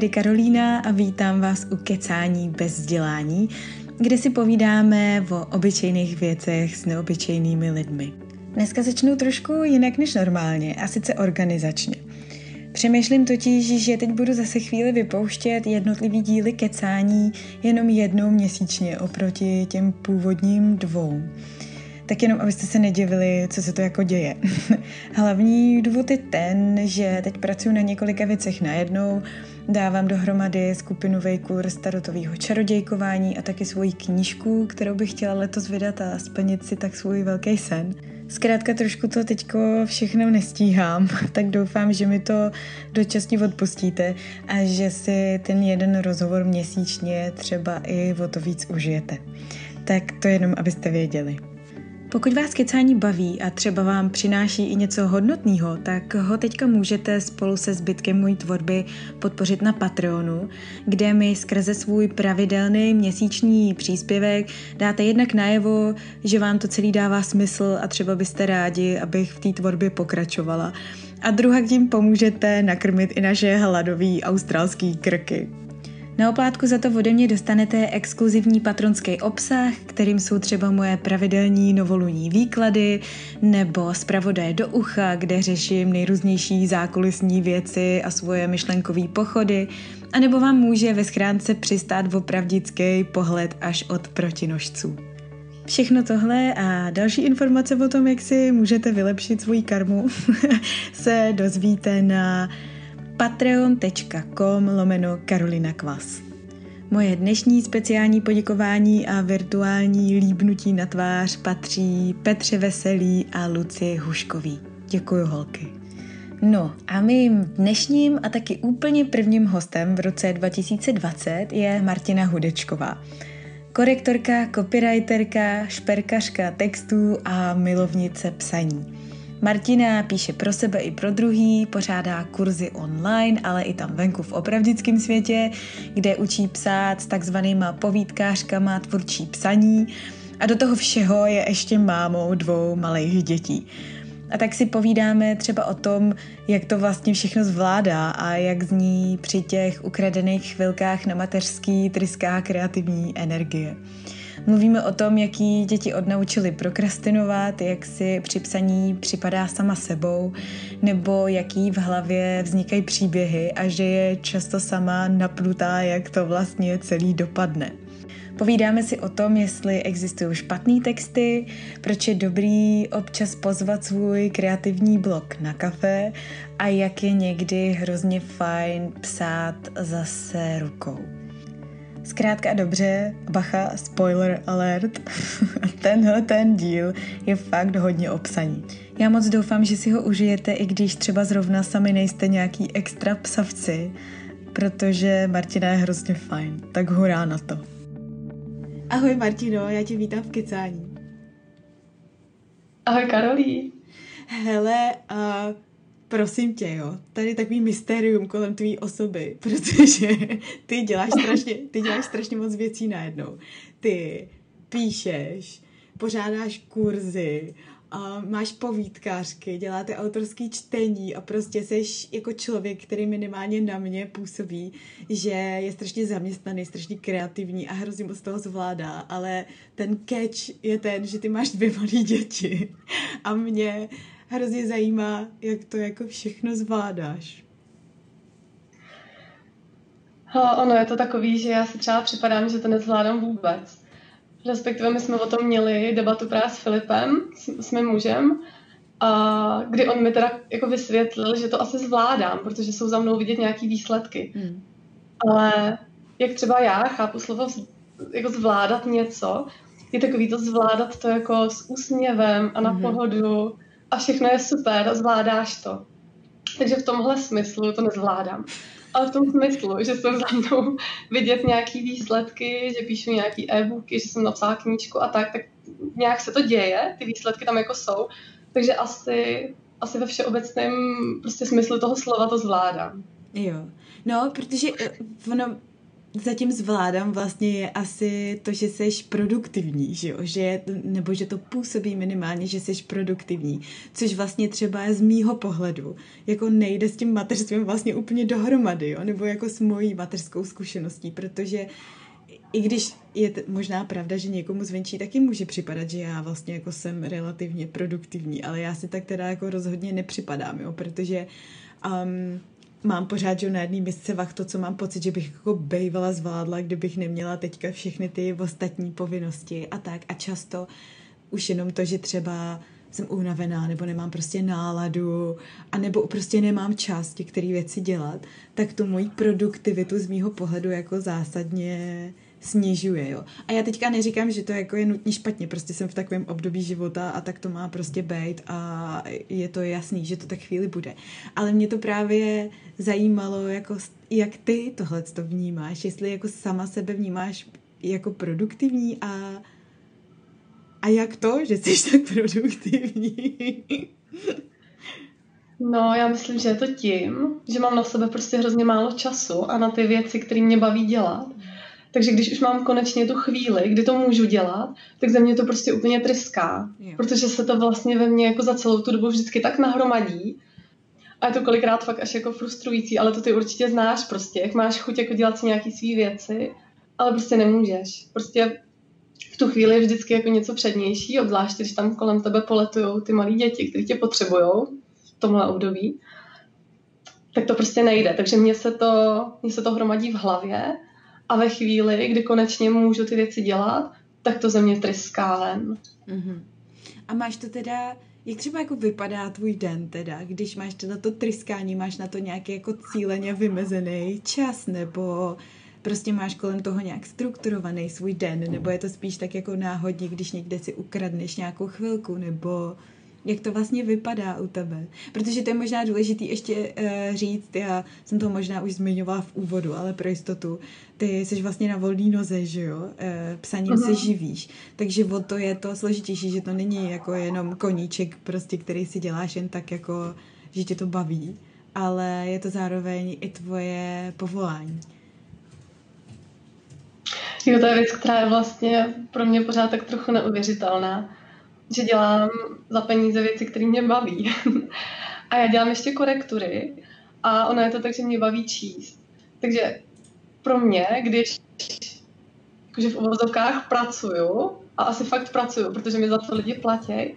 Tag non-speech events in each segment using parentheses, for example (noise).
tady Karolína a vítám vás u Kecání bez vzdělání, kde si povídáme o obyčejných věcech s neobyčejnými lidmi. Dneska začnu trošku jinak než normálně, a sice organizačně. Přemýšlím totiž, že teď budu zase chvíli vypouštět jednotlivý díly kecání jenom jednou měsíčně oproti těm původním dvou tak jenom abyste se nedivili, co se to jako děje. (laughs) Hlavní důvod je ten, že teď pracuji na několika věcech najednou, dávám dohromady skupinový kurz tarotového čarodějkování a taky svoji knížku, kterou bych chtěla letos vydat a splnit si tak svůj velký sen. Zkrátka trošku to teďko všechno nestíhám, (laughs) tak doufám, že mi to dočasně odpustíte a že si ten jeden rozhovor měsíčně třeba i o to víc užijete. Tak to jenom, abyste věděli. Pokud vás kecání baví a třeba vám přináší i něco hodnotného, tak ho teďka můžete spolu se zbytkem mojí tvorby podpořit na Patreonu, kde mi skrze svůj pravidelný měsíční příspěvek dáte jednak najevo, že vám to celý dává smysl a třeba byste rádi, abych v té tvorbě pokračovala. A druhá tím pomůžete nakrmit i naše hladový australský krky. Na oplátku za to ode mě dostanete exkluzivní patronský obsah, kterým jsou třeba moje pravidelní novoluní výklady nebo zpravodaje do ucha, kde řeším nejrůznější zákulisní věci a svoje myšlenkové pochody, nebo vám může ve schránce přistát opravdický pohled až od protinožců. Všechno tohle a další informace o tom, jak si můžete vylepšit svůj karmu, (laughs) se dozvíte na patreon.com lomeno Karolina Kvas. Moje dnešní speciální poděkování a virtuální líbnutí na tvář patří Petře Veselý a Lucie Huškový. Děkuji holky. No a mým dnešním a taky úplně prvním hostem v roce 2020 je Martina Hudečková. Korektorka, copywriterka, šperkařka textů a milovnice psaní. Martina píše pro sebe i pro druhý, pořádá kurzy online, ale i tam venku v opravdickém světě, kde učí psát s takzvanýma povídkářkama tvůrčí psaní a do toho všeho je ještě mámou dvou malých dětí. A tak si povídáme třeba o tom, jak to vlastně všechno zvládá a jak z ní při těch ukradených chvilkách na mateřský tryská kreativní energie. Mluvíme o tom, jaký děti odnaučili prokrastinovat, jak si při psaní připadá sama sebou, nebo jaký v hlavě vznikají příběhy a že je často sama napnutá, jak to vlastně celý dopadne. Povídáme si o tom, jestli existují špatné texty, proč je dobrý občas pozvat svůj kreativní blok na kafe a jak je někdy hrozně fajn psát zase rukou. Zkrátka dobře, bacha, spoiler alert, (laughs) tenhle ten díl je fakt hodně obsaný. Já moc doufám, že si ho užijete, i když třeba zrovna sami nejste nějaký extra psavci, protože Martina je hrozně fajn, tak hurá na to. Ahoj Martino, já tě vítám v kecání. Ahoj Karolí. Hele, uh, prosím tě, jo, tady takový mystérium kolem tvý osoby, (laughs) protože ty děláš strašně, ty děláš strašně moc věcí najednou. Ty píšeš, pořádáš kurzy, a máš povídkářky, děláte autorský čtení a prostě seš jako člověk, který minimálně na mě působí, že je strašně zaměstnaný, strašně kreativní a hrozně moc toho zvládá, ale ten catch je ten, že ty máš dvě malé děti a mě hrozně zajímá, jak to jako všechno zvládáš. Hele, ono je to takový, že já si třeba připadám, že to nezvládám vůbec. Respektive my jsme o tom měli debatu právě s Filipem, s, s mým mužem, a kdy on mi teda jako vysvětlil, že to asi zvládám, protože jsou za mnou vidět nějaký výsledky. Hmm. Ale jak třeba já chápu slovo jako zvládat něco, je takový to zvládat to jako s úsměvem a na hmm. pohodu a všechno je super zvládáš to. Takže v tomhle smyslu to nezvládám. Ale v tom smyslu, že jsou za mnou vidět nějaký výsledky, že píšu nějaký e-booky, že jsem napsala knížku a tak, tak nějak se to děje, ty výsledky tam jako jsou. Takže asi, asi ve všeobecném prostě smyslu toho slova to zvládám. Jo. No, protože eh, ono, zatím zvládám vlastně je asi to, že jsi produktivní, že jo? Že, nebo že to působí minimálně, že jsi produktivní, což vlastně třeba je z mýho pohledu, jako nejde s tím mateřstvím vlastně úplně dohromady, jo? nebo jako s mojí mateřskou zkušeností, protože i když je t- možná pravda, že někomu zvenčí taky může připadat, že já vlastně jako jsem relativně produktivní, ale já si tak teda jako rozhodně nepřipadám, jo, protože um, mám pořád, že na jedné misce vach to, co mám pocit, že bych jako bejvala zvládla, kdybych neměla teďka všechny ty ostatní povinnosti a tak. A často už jenom to, že třeba jsem unavená, nebo nemám prostě náladu, a nebo prostě nemám čas některé věci dělat, tak tu moji produktivitu z mýho pohledu jako zásadně snižuje, jo. A já teďka neříkám, že to jako je nutně špatně, prostě jsem v takovém období života a tak to má prostě být a je to jasný, že to tak chvíli bude. Ale mě to právě zajímalo, jako jak ty tohle to vnímáš, jestli jako sama sebe vnímáš jako produktivní a a jak to, že jsi tak produktivní? No, já myslím, že je to tím, že mám na sebe prostě hrozně málo času a na ty věci, které mě baví dělat. Takže když už mám konečně tu chvíli, kdy to můžu dělat, tak ze mě to prostě úplně tryská. Jo. Protože se to vlastně ve mně jako za celou tu dobu vždycky tak nahromadí. A je to kolikrát fakt až jako frustrující, ale to ty určitě znáš prostě, jak máš chuť jako dělat si nějaký svý věci, ale prostě nemůžeš. Prostě v tu chvíli je vždycky jako něco přednější, obzvlášť když tam kolem tebe poletují ty malí děti, kteří tě potřebují v tomhle období, tak to prostě nejde. Takže mně se to, mně se to hromadí v hlavě a ve chvíli, kdy konečně můžu ty věci dělat, tak to ze mě tryská ven. Mm-hmm. A máš to teda, jak třeba jako vypadá tvůj den teda, když máš teda to tryskání, máš na to nějaký jako cíleně vymezený čas, nebo prostě máš kolem toho nějak strukturovaný svůj den, nebo je to spíš tak jako náhodně, když někde si ukradneš nějakou chvilku, nebo jak to vlastně vypadá u tebe. Protože to je možná důležité ještě uh, říct, já jsem to možná už zmiňovala v úvodu, ale pro jistotu, ty jsi vlastně na volný noze, že jo, uh, psaním uh-huh. se živíš, takže o to je to složitější, že to není jako jenom koníček prostě, který si děláš jen tak jako, že tě to baví, ale je to zároveň i tvoje povolání. Jo, to je věc, která je vlastně pro mě pořád tak trochu neuvěřitelná že dělám za peníze věci, které mě baví. a já dělám ještě korektury a ono je to tak, že mě baví číst. Takže pro mě, když jakože v uvozovkách pracuju, a asi fakt pracuju, protože mi za to lidi platí,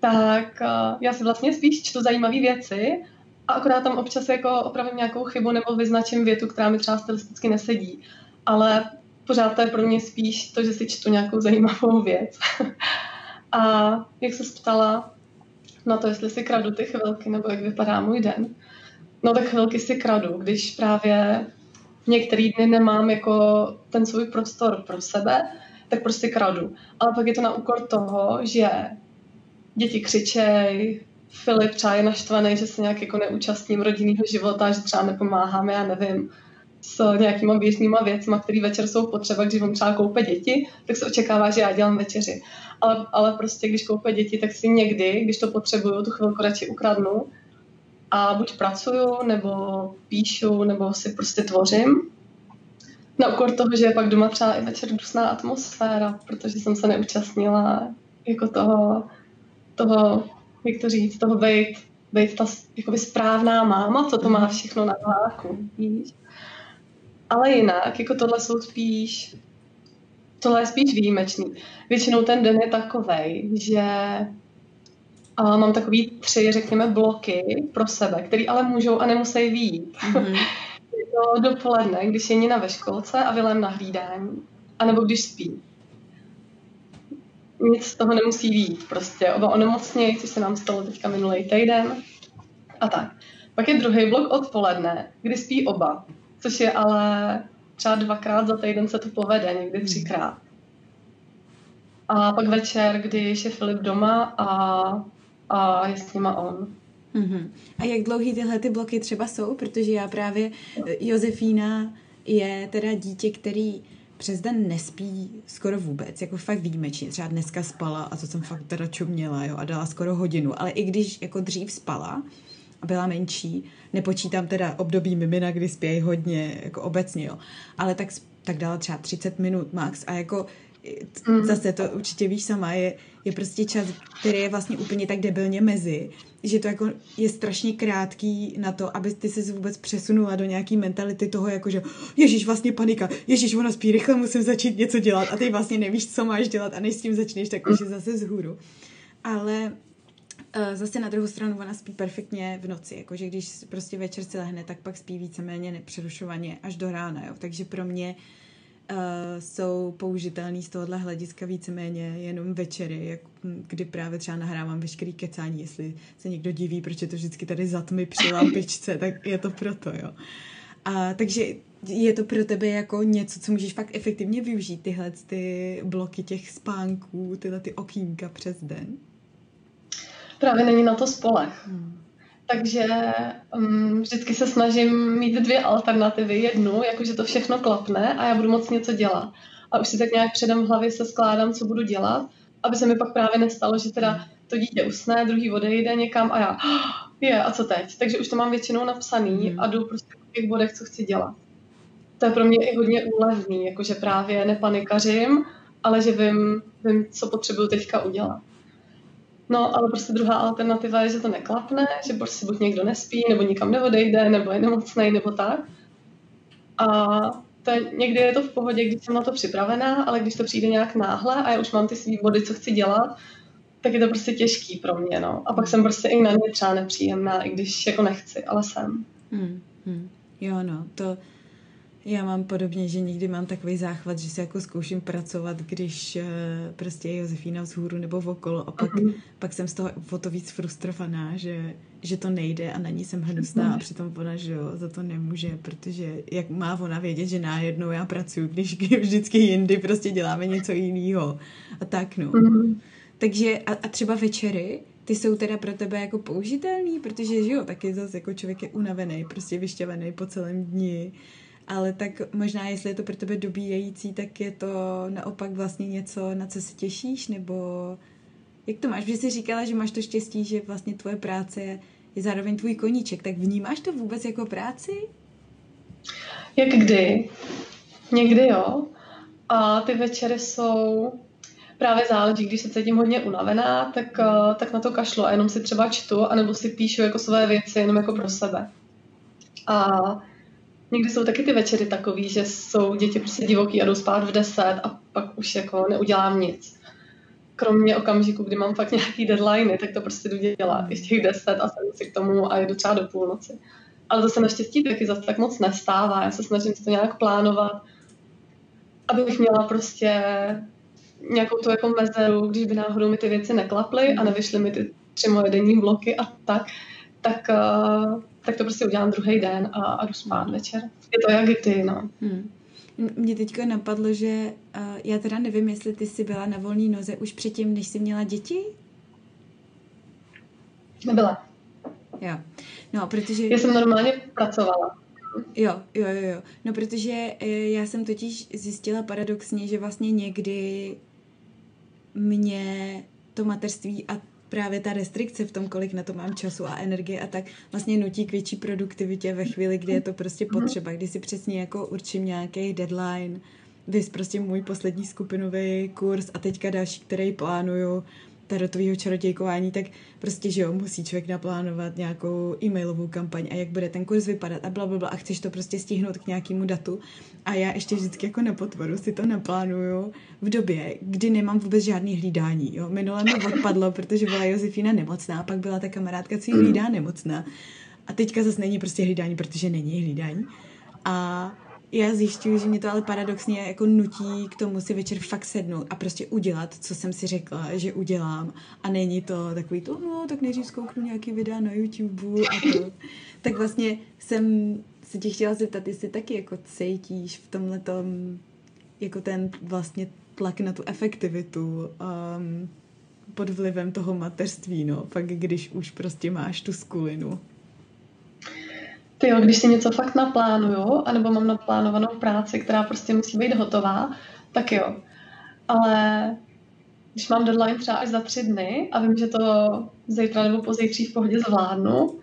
tak uh, já si vlastně spíš čtu zajímavé věci a akorát tam občas jako opravím nějakou chybu nebo vyznačím větu, která mi třeba stylisticky nesedí. Ale pořád to je pro mě spíš to, že si čtu nějakou zajímavou věc. (laughs) A jak se ptala na to, jestli si kradu ty chvilky, nebo jak vypadá můj den, no tak chvilky si kradu, když právě některý dny nemám jako ten svůj prostor pro sebe, tak prostě kradu. Ale pak je to na úkor toho, že děti křičej, Filip třeba je naštvaný, že se nějak jako neúčastním rodinného života, že třeba nepomáháme, já nevím, s nějakýma běžnýma věcma, které večer jsou potřeba, když on třeba koupe děti, tak se očekává, že já dělám večeři. Ale, ale prostě, když koupe děti, tak si někdy, když to potřebuju, tu chvilku radši ukradnu a buď pracuju, nebo píšu, nebo si prostě tvořím. Na úkor toho, že je pak doma třeba i večer dusná atmosféra, protože jsem se neúčastnila jako toho, toho jak to říct, toho být, být ta jakoby správná máma, co to má všechno na hláku, víš. Ale jinak, jako tohle jsou spíš, tohle je spíš výjimečný. Většinou ten den je takovej, že a mám takový tři, řekněme, bloky pro sebe, který ale můžou a nemusí výjít. Mm-hmm. (laughs) je to dopoledne, když je Nina ve školce a Vilém na hlídání. A nebo když spí. Nic z toho nemusí výjít. Prostě oba onemocnějí, což se nám stalo teďka minulý týden. A tak. Pak je druhý blok odpoledne, kdy spí oba což je ale třeba dvakrát za týden se to povede, někdy hmm. třikrát. A pak večer, když je Filip doma a, a je s nima on. Mm-hmm. A jak dlouhý tyhle ty bloky třeba jsou? Protože já právě, Josefína je teda dítě, který přes den nespí skoro vůbec, jako fakt výjimečně. Třeba dneska spala a to jsem fakt teda čuměla, jo, a dala skoro hodinu. Ale i když jako dřív spala, byla menší. Nepočítám teda období mimina, kdy spějí hodně, jako obecně, jo. Ale tak, tak dala třeba 30 minut max a jako mm. zase to určitě víš sama, je, je prostě čas, který je vlastně úplně tak debilně mezi, že to jako je strašně krátký na to, aby ty se vůbec přesunula do nějaký mentality toho, jako že ježíš, vlastně panika, ježíš, ona spí rychle, musím začít něco dělat a ty vlastně nevíš, co máš dělat a než s tím začneš, tak už je zase zhůru. Ale zase na druhou stranu ona spí perfektně v noci, jakože když prostě večer si lehne, tak pak spí víceméně nepřerušovaně až do rána, jo. Takže pro mě uh, jsou použitelný z tohohle hlediska víceméně jenom večery, jak, kdy právě třeba nahrávám veškerý kecání, jestli se někdo diví, proč je to vždycky tady za tmy při lampičce, (laughs) tak je to proto, jo. A, takže je to pro tebe jako něco, co můžeš fakt efektivně využít, tyhle ty bloky těch spánků, tyhle ty okýnka přes den? Právě není na to spolech. Hmm. Takže um, vždycky se snažím mít dvě alternativy. Jednu, jakože to všechno klapne a já budu moc něco dělat. A už si tak nějak předem v hlavě se skládám, co budu dělat, aby se mi pak právě nestalo, že teda to dítě usne, druhý odejde někam a já, oh, (gasps) je, a co teď? Takže už to mám většinou napsaný hmm. a jdu prostě v těch bodech, co chci dělat. To je pro mě i hodně úlevný, jakože právě nepanikařím, ale že vím, vím co potřebuju teďka udělat. No, ale prostě druhá alternativa je, že to neklapne, že prostě buď někdo nespí, nebo nikam neodejde, nebo je nemocný, nebo tak. A to je, někdy je to v pohodě, když jsem na to připravená, ale když to přijde nějak náhle a já už mám ty svý body, co chci dělat, tak je to prostě těžký pro mě, no. A pak jsem prostě i na ně třeba nepříjemná, i když jako nechci, ale jsem. Hmm, hmm. Jo, no, to, já mám podobně, že někdy mám takový záchvat, že se jako zkouším pracovat, když uh, prostě je Josefína vzhůru nebo v okolo a pak, uh-huh. pak jsem z toho o to víc frustrovaná, že, že to nejde a na ní jsem hnusná uh-huh. a přitom ona, že jo, za to nemůže, protože jak má ona vědět, že nájednou já pracuji, (laughs) když vždycky jindy prostě děláme něco jiného a tak no. Uh-huh. Takže a, a třeba večery, ty jsou teda pro tebe jako použitelný, protože že jo, taky zase jako člověk je unavený, prostě vyšťavený po celém dni ale tak možná, jestli je to pro tebe dobíjející, tak je to naopak vlastně něco, na co se těšíš, nebo jak to máš? Protože jsi říkala, že máš to štěstí, že vlastně tvoje práce je, je zároveň tvůj koníček, tak vnímáš to vůbec jako práci? Jak kdy? Někdy jo. A ty večery jsou právě záleží, když se cítím hodně unavená, tak, eh, tak na to kašlu a jenom si třeba čtu, anebo si píšu jako své věci jenom jako pro sebe. A někdy jsou taky ty večery takový, že jsou děti prostě divoký a jdou spát v deset a pak už jako neudělám nic. Kromě okamžiku, kdy mám fakt nějaký deadline, tak to prostě jdu dělat i těch deset a jsem si k tomu a jdu třeba do půlnoci. Ale to se naštěstí taky zase tak moc nestává. Já se snažím to nějak plánovat, abych měla prostě nějakou tu jako mezeru, když by náhodou mi ty věci neklaply a nevyšly mi ty tři moje denní bloky a tak, tak uh, tak to prostě udělám druhý den a, a jdu spát večer. Je to jak ty, no. Hmm. Mně teďka napadlo, že uh, já teda nevím, jestli ty jsi byla na volné noze už předtím, než jsi měla děti? Nebyla. Jo. No, protože... Já jsem normálně pracovala. Jo, jo, jo, jo. No, protože eh, já jsem totiž zjistila paradoxně, že vlastně někdy mě to materství a právě ta restrikce v tom, kolik na to mám času a energie a tak vlastně nutí k větší produktivitě ve chvíli, kdy je to prostě mhm. potřeba, kdy si přesně jako určím nějaký deadline, vys prostě můj poslední skupinový kurz a teďka další, který plánuju, tarotového čarodějkování, tak prostě, že jo, musí člověk naplánovat nějakou e-mailovou kampaň a jak bude ten kurz vypadat a bla, bla, bla a chceš to prostě stihnout k nějakému datu. A já ještě vždycky jako na potvoru si to naplánuju v době, kdy nemám vůbec žádný hlídání. Jo. Minule mi odpadlo, protože byla Josefína nemocná, pak byla ta kamarádka, co jí hlídá nemocná. A teďka zase není prostě hlídání, protože není hlídání. A já zjišťuju, že mě to ale paradoxně jako nutí k tomu si večer fakt sednout a prostě udělat, co jsem si řekla, že udělám. A není to takový to, no, tak nejdřív zkouknu nějaký videa na YouTube a to. (laughs) tak vlastně jsem se tě chtěla zeptat, jestli taky jako cítíš v tomhle tom jako ten vlastně tlak na tu efektivitu um, pod vlivem toho mateřství, no, pak když už prostě máš tu skulinu. Ty jo, když si něco fakt naplánuju, anebo mám naplánovanou práci, která prostě musí být hotová, tak jo. Ale když mám deadline třeba až za tři dny a vím, že to zítra nebo pozítří v pohodě zvládnu,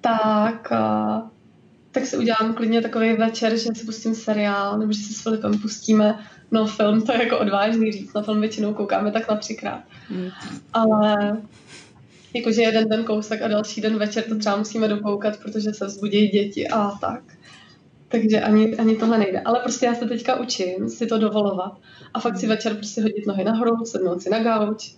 tak, uh, tak si udělám klidně takový večer, že si pustím seriál, nebo že si s Filipem pustíme no film, to je jako odvážný říct, na film většinou koukáme tak na třikrát. Mm. Ale jakože jeden den kousek a další den večer to třeba musíme dokoukat, protože se vzbudí děti a tak. Takže ani, ani tohle nejde. Ale prostě já se teďka učím si to dovolovat. A fakt si večer prostě hodit nohy nahoru, sednout si na gauč,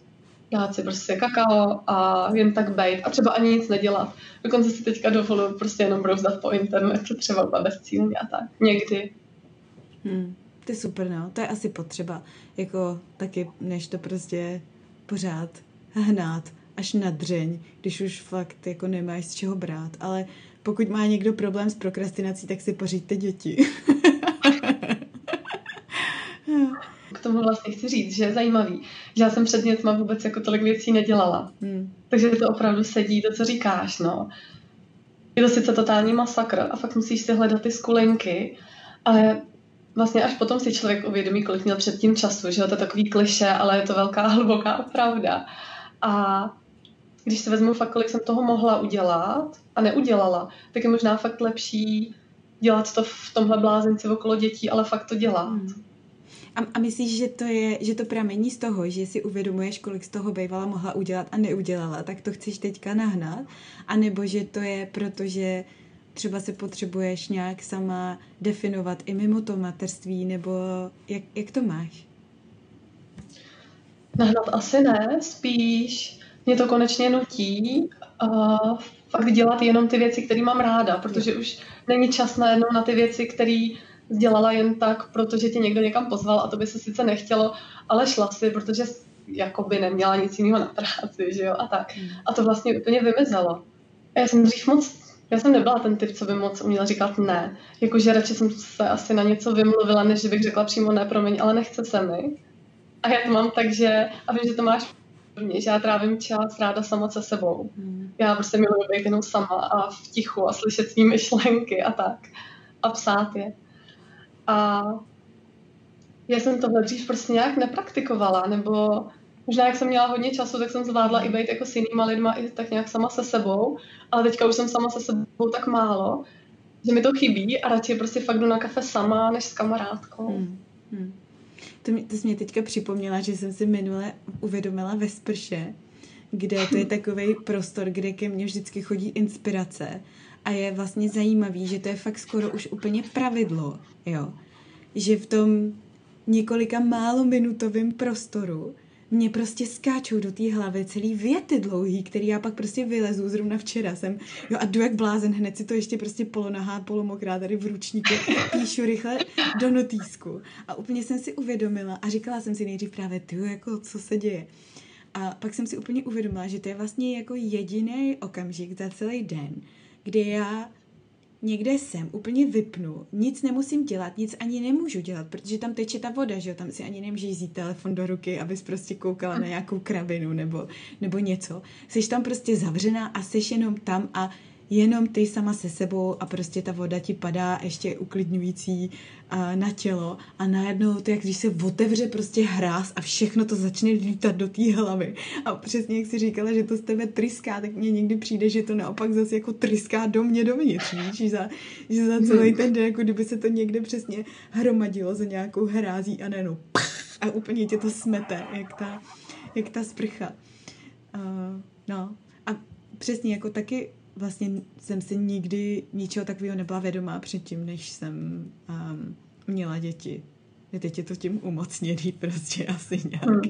dát si prostě kakao a jen tak bejt a třeba ani nic nedělat. Dokonce si teďka dovoluji prostě jenom brouzdat po internetu, třeba bez cílně a tak. Někdy. Hmm. To je super, no. To je asi potřeba. Jako taky, než to prostě pořád hnát až na dřeň, když už fakt jako nemáš z čeho brát. Ale pokud má někdo problém s prokrastinací, tak si poříďte děti. (laughs) K tomu vlastně chci říct, že je zajímavý, že já jsem před dětma vůbec jako tolik věcí nedělala. Hmm. Takže to opravdu sedí, to, co říkáš, no. Je to sice totální masakr a fakt musíš si hledat ty skulinky, ale vlastně až potom si člověk uvědomí, kolik měl předtím času, že to je takový kliše, ale je to velká (laughs) hluboká pravda. A když se vezmu fakt, kolik jsem toho mohla udělat a neudělala, tak je možná fakt lepší dělat to v tomhle blázenci okolo dětí, ale fakt to dělat. Hmm. A, a myslíš, že to je, že to pramení z toho, že si uvědomuješ, kolik z toho bývala mohla udělat a neudělala, tak to chceš teďka nahnat? A nebo že to je proto, že třeba se potřebuješ nějak sama definovat i mimo to mateřství, nebo jak, jak to máš? Nahnat asi ne, spíš mě to konečně nutí uh, fakt dělat jenom ty věci, které mám ráda, protože už není čas najednou na ty věci, které dělala jen tak, protože tě někdo někam pozval a to by se sice nechtělo, ale šla si, protože jakoby neměla nic jiného na práci, že jo, a tak. Hmm. A to vlastně úplně vymizelo. A já jsem dřív moc já jsem nebyla ten typ, co by moc uměla říkat ne. Jakože radši jsem se asi na něco vymluvila, než bych řekla přímo ne, promiň, ale nechce se mi. A já to mám tak, že, a vím, že to máš že já trávím čas ráda sama se sebou. Hmm. Já prostě miluji být jenom sama a v tichu a slyšet svý myšlenky a tak. A psát je. A já jsem tohle dřív prostě nějak nepraktikovala, nebo Možná jak jsem měla hodně času, tak jsem zvládla i být jako s jinýma lidma, i tak nějak sama se sebou, ale teďka už jsem sama se sebou tak málo, že mi to chybí a radši prostě fakt jdu na kafe sama, než s kamarádkou. Hmm. Hmm. To, mě, to jsi mě teďka připomněla, že jsem si minule uvědomila ve sprše, kde to je (laughs) takový prostor, kde ke mně vždycky chodí inspirace a je vlastně zajímavý, že to je fakt skoro už úplně pravidlo, jo. Že v tom několika málo minutovém prostoru mě prostě skáčou do té hlavy celý věty dlouhý, který já pak prostě vylezu. Zrovna včera jsem, jo a jdu jak blázen, hned si to ještě prostě polonahá, polomokrá tady v ručníku, (laughs) píšu rychle do notýsku. A úplně jsem si uvědomila a říkala jsem si nejdřív právě, ty jako co se děje. A pak jsem si úplně uvědomila, že to je vlastně jako jediný okamžik za celý den, kdy já někde jsem, úplně vypnu, nic nemusím dělat, nic ani nemůžu dělat, protože tam teče ta voda, že jo, tam si ani nemůžeš vzít telefon do ruky, abys prostě koukala na nějakou kravinu nebo, nebo něco. Jsi tam prostě zavřená a jsi jenom tam a jenom ty sama se sebou a prostě ta voda ti padá ještě uklidňující uh, na tělo a najednou to, jak když se otevře prostě hráz a všechno to začne lítat do té hlavy. A přesně jak si říkala, že to z tebe tryská, tak mně někdy přijde, že to naopak zase jako tryská do mě dovnitř, víš, že za, že za celý ten den, jako kdyby se to někde přesně hromadilo za nějakou hrází a nejenom a úplně tě to smete, jak ta, jak ta sprcha. Uh, no a přesně jako taky vlastně jsem si nikdy ničeho takového nebyla vědomá předtím, než jsem um, měla děti. Teď je to tím umocněný prostě (laughs) asi nějak. Hmm.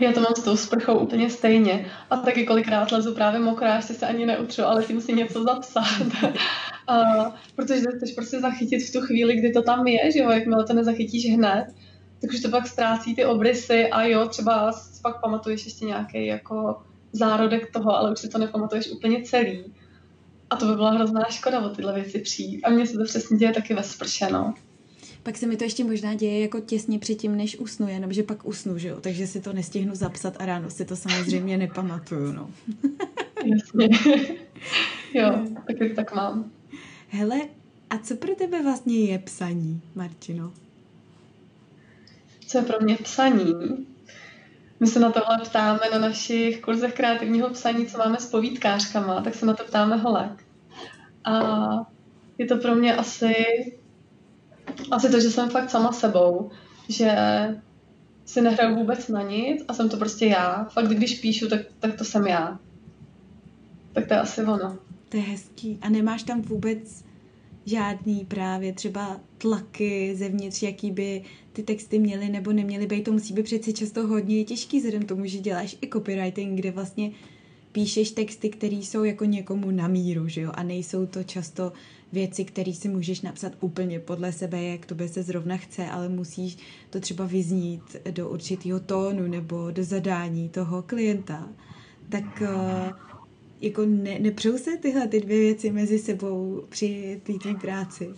Já to mám s tou sprchou úplně stejně. A taky kolikrát lezu právě mokrá, ještě se ani neutřu, ale si něco zapsat. (laughs) a, protože chceš prostě zachytit v tu chvíli, kdy to tam je, že jo, jakmile to nezachytíš hned, tak už to pak ztrácí ty obrysy a jo, třeba pak pamatuješ ještě nějaký jako zárodek toho, ale už si to nepamatuješ úplně celý. A to by byla hrozná škoda o tyhle věci přijít. A mně se to přesně děje taky ve sprše, no. Pak se mi to ještě možná děje jako těsně předtím, než usnu, jenom že pak usnu, že jo? Takže si to nestihnu zapsat a ráno si to samozřejmě nepamatuju, no. Jasně. (laughs) jo, taky tak mám. Hele, a co pro tebe vlastně je psaní, Martino? Co je pro mě psaní? My se na tohle ptáme na našich kurzech kreativního psaní, co máme s povídkářkama, tak se na to ptáme holek. A je to pro mě asi, asi to, že jsem fakt sama sebou, že si nehraju vůbec na nic a jsem to prostě já. Fakt, když píšu, tak, tak to jsem já. Tak to je asi ono. To je hezký. A nemáš tam vůbec žádný právě třeba tlaky zevnitř, jaký by ty texty měly nebo neměly být. To musí být přeci často hodně těžký, vzhledem tomu, že děláš i copywriting, kde vlastně píšeš texty, které jsou jako někomu na míru, že jo? A nejsou to často věci, které si můžeš napsat úplně podle sebe, jak to by se zrovna chce, ale musíš to třeba vyznít do určitého tónu nebo do zadání toho klienta. Tak uh, jako ne, nepřou se tyhle ty dvě věci mezi sebou při té tvý práci?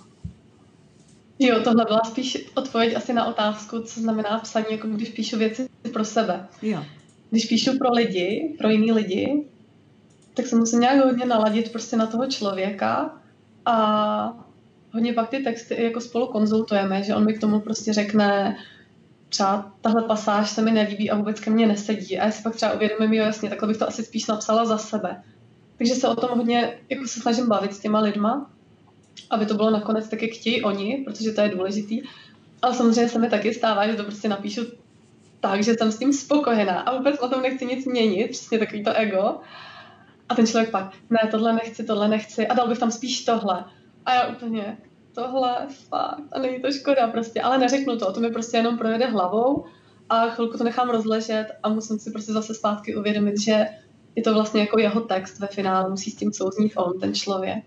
Jo, tohle byla spíš odpověď asi na otázku, co znamená psaní, jako když píšu věci pro sebe. Jo. Když píšu pro lidi, pro jiný lidi, tak se musím nějak hodně naladit prostě na toho člověka a hodně pak ty texty jako spolu konzultujeme, že on mi k tomu prostě řekne, třeba tahle pasáž se mi nelíbí a vůbec ke mně nesedí. A já si pak třeba uvědomím, jo jasně, takhle bych to asi spíš napsala za sebe. Takže se o tom hodně jako se snažím bavit s těma lidma, aby to bylo nakonec tak, jak chtějí oni, protože to je důležitý. Ale samozřejmě se mi taky stává, že to prostě napíšu tak, že jsem s tím spokojená a vůbec o tom nechci nic měnit, přesně takový to ego. A ten člověk pak, ne, tohle nechci, tohle nechci a dal bych tam spíš tohle. A já úplně, tohle, fakt, a není to škoda prostě, ale neřeknu to, to mi prostě jenom projede hlavou a chvilku to nechám rozležet a musím si prostě zase zpátky uvědomit, že je to vlastně jako jeho text ve finále, musí s tím souznít on, ten člověk.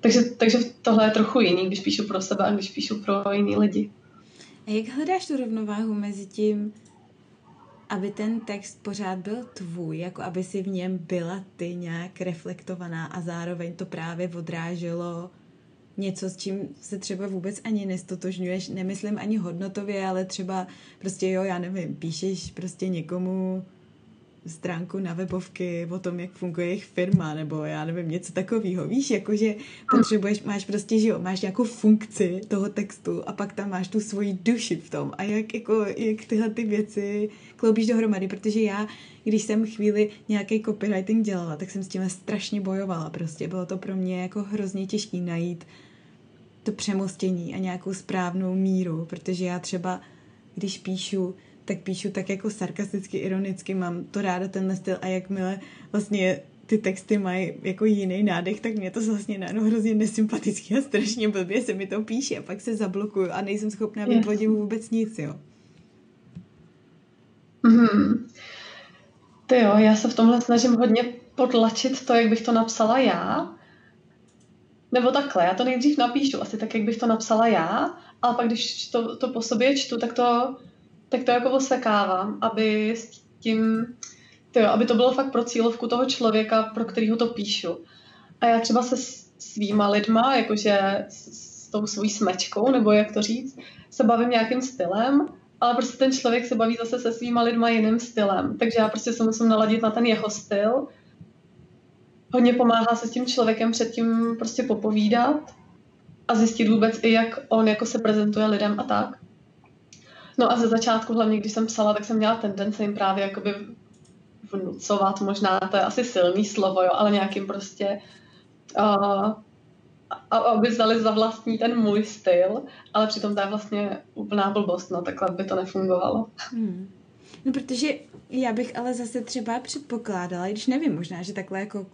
Takže, takže tohle je trochu jiný, když píšu pro sebe a když píšu pro jiný lidi. A jak hledáš tu rovnováhu mezi tím, aby ten text pořád byl tvůj, jako aby si v něm byla ty nějak reflektovaná a zároveň to právě odráželo něco, s čím se třeba vůbec ani nestotožňuješ, nemyslím ani hodnotově, ale třeba prostě jo, já nevím, píšeš prostě někomu stránku na webovky o tom, jak funguje jejich firma, nebo já nevím, něco takového. Víš, jakože potřebuješ, máš prostě, že jo, máš nějakou funkci toho textu a pak tam máš tu svoji duši v tom. A jak, jako, jak tyhle ty věci kloubíš dohromady, protože já, když jsem chvíli nějaký copywriting dělala, tak jsem s tím strašně bojovala prostě. Bylo to pro mě jako hrozně těžké najít to přemostění a nějakou správnou míru, protože já třeba, když píšu, tak píšu tak jako sarkasticky, ironicky, mám to ráda tenhle styl a jakmile vlastně ty texty mají jako jiný nádech, tak mě to vlastně najednou hrozně nesympatický a strašně blbě se mi to píše a pak se zablokuju a nejsem schopná vyplodit vůbec nic, jo. Hmm. Ty jo, já se v tomhle snažím hodně potlačit to, jak bych to napsala já. Nebo takhle, já to nejdřív napíšu, asi tak, jak bych to napsala já, ale pak, když to, to po sobě čtu, tak to tak to jako osekávám, aby s tím, tyjo, aby to bylo fakt pro cílovku toho člověka, pro kterého to píšu. A já třeba se svýma lidma, jakože s, tou svojí smečkou, nebo jak to říct, se bavím nějakým stylem, ale prostě ten člověk se baví zase se svýma lidma jiným stylem. Takže já prostě se musím naladit na ten jeho styl. Hodně pomáhá se s tím člověkem předtím prostě popovídat a zjistit vůbec i, jak on jako se prezentuje lidem a tak. No a ze začátku, hlavně když jsem psala, tak jsem měla tendence jim právě jakoby vnucovat, možná to je asi silný slovo, jo, ale nějakým prostě uh, aby vzali za vlastní ten můj styl, ale přitom to je vlastně úplná blbost, no takhle by to nefungovalo. Hmm. No protože já bych ale zase třeba předpokládala, když nevím, možná, že takhle jako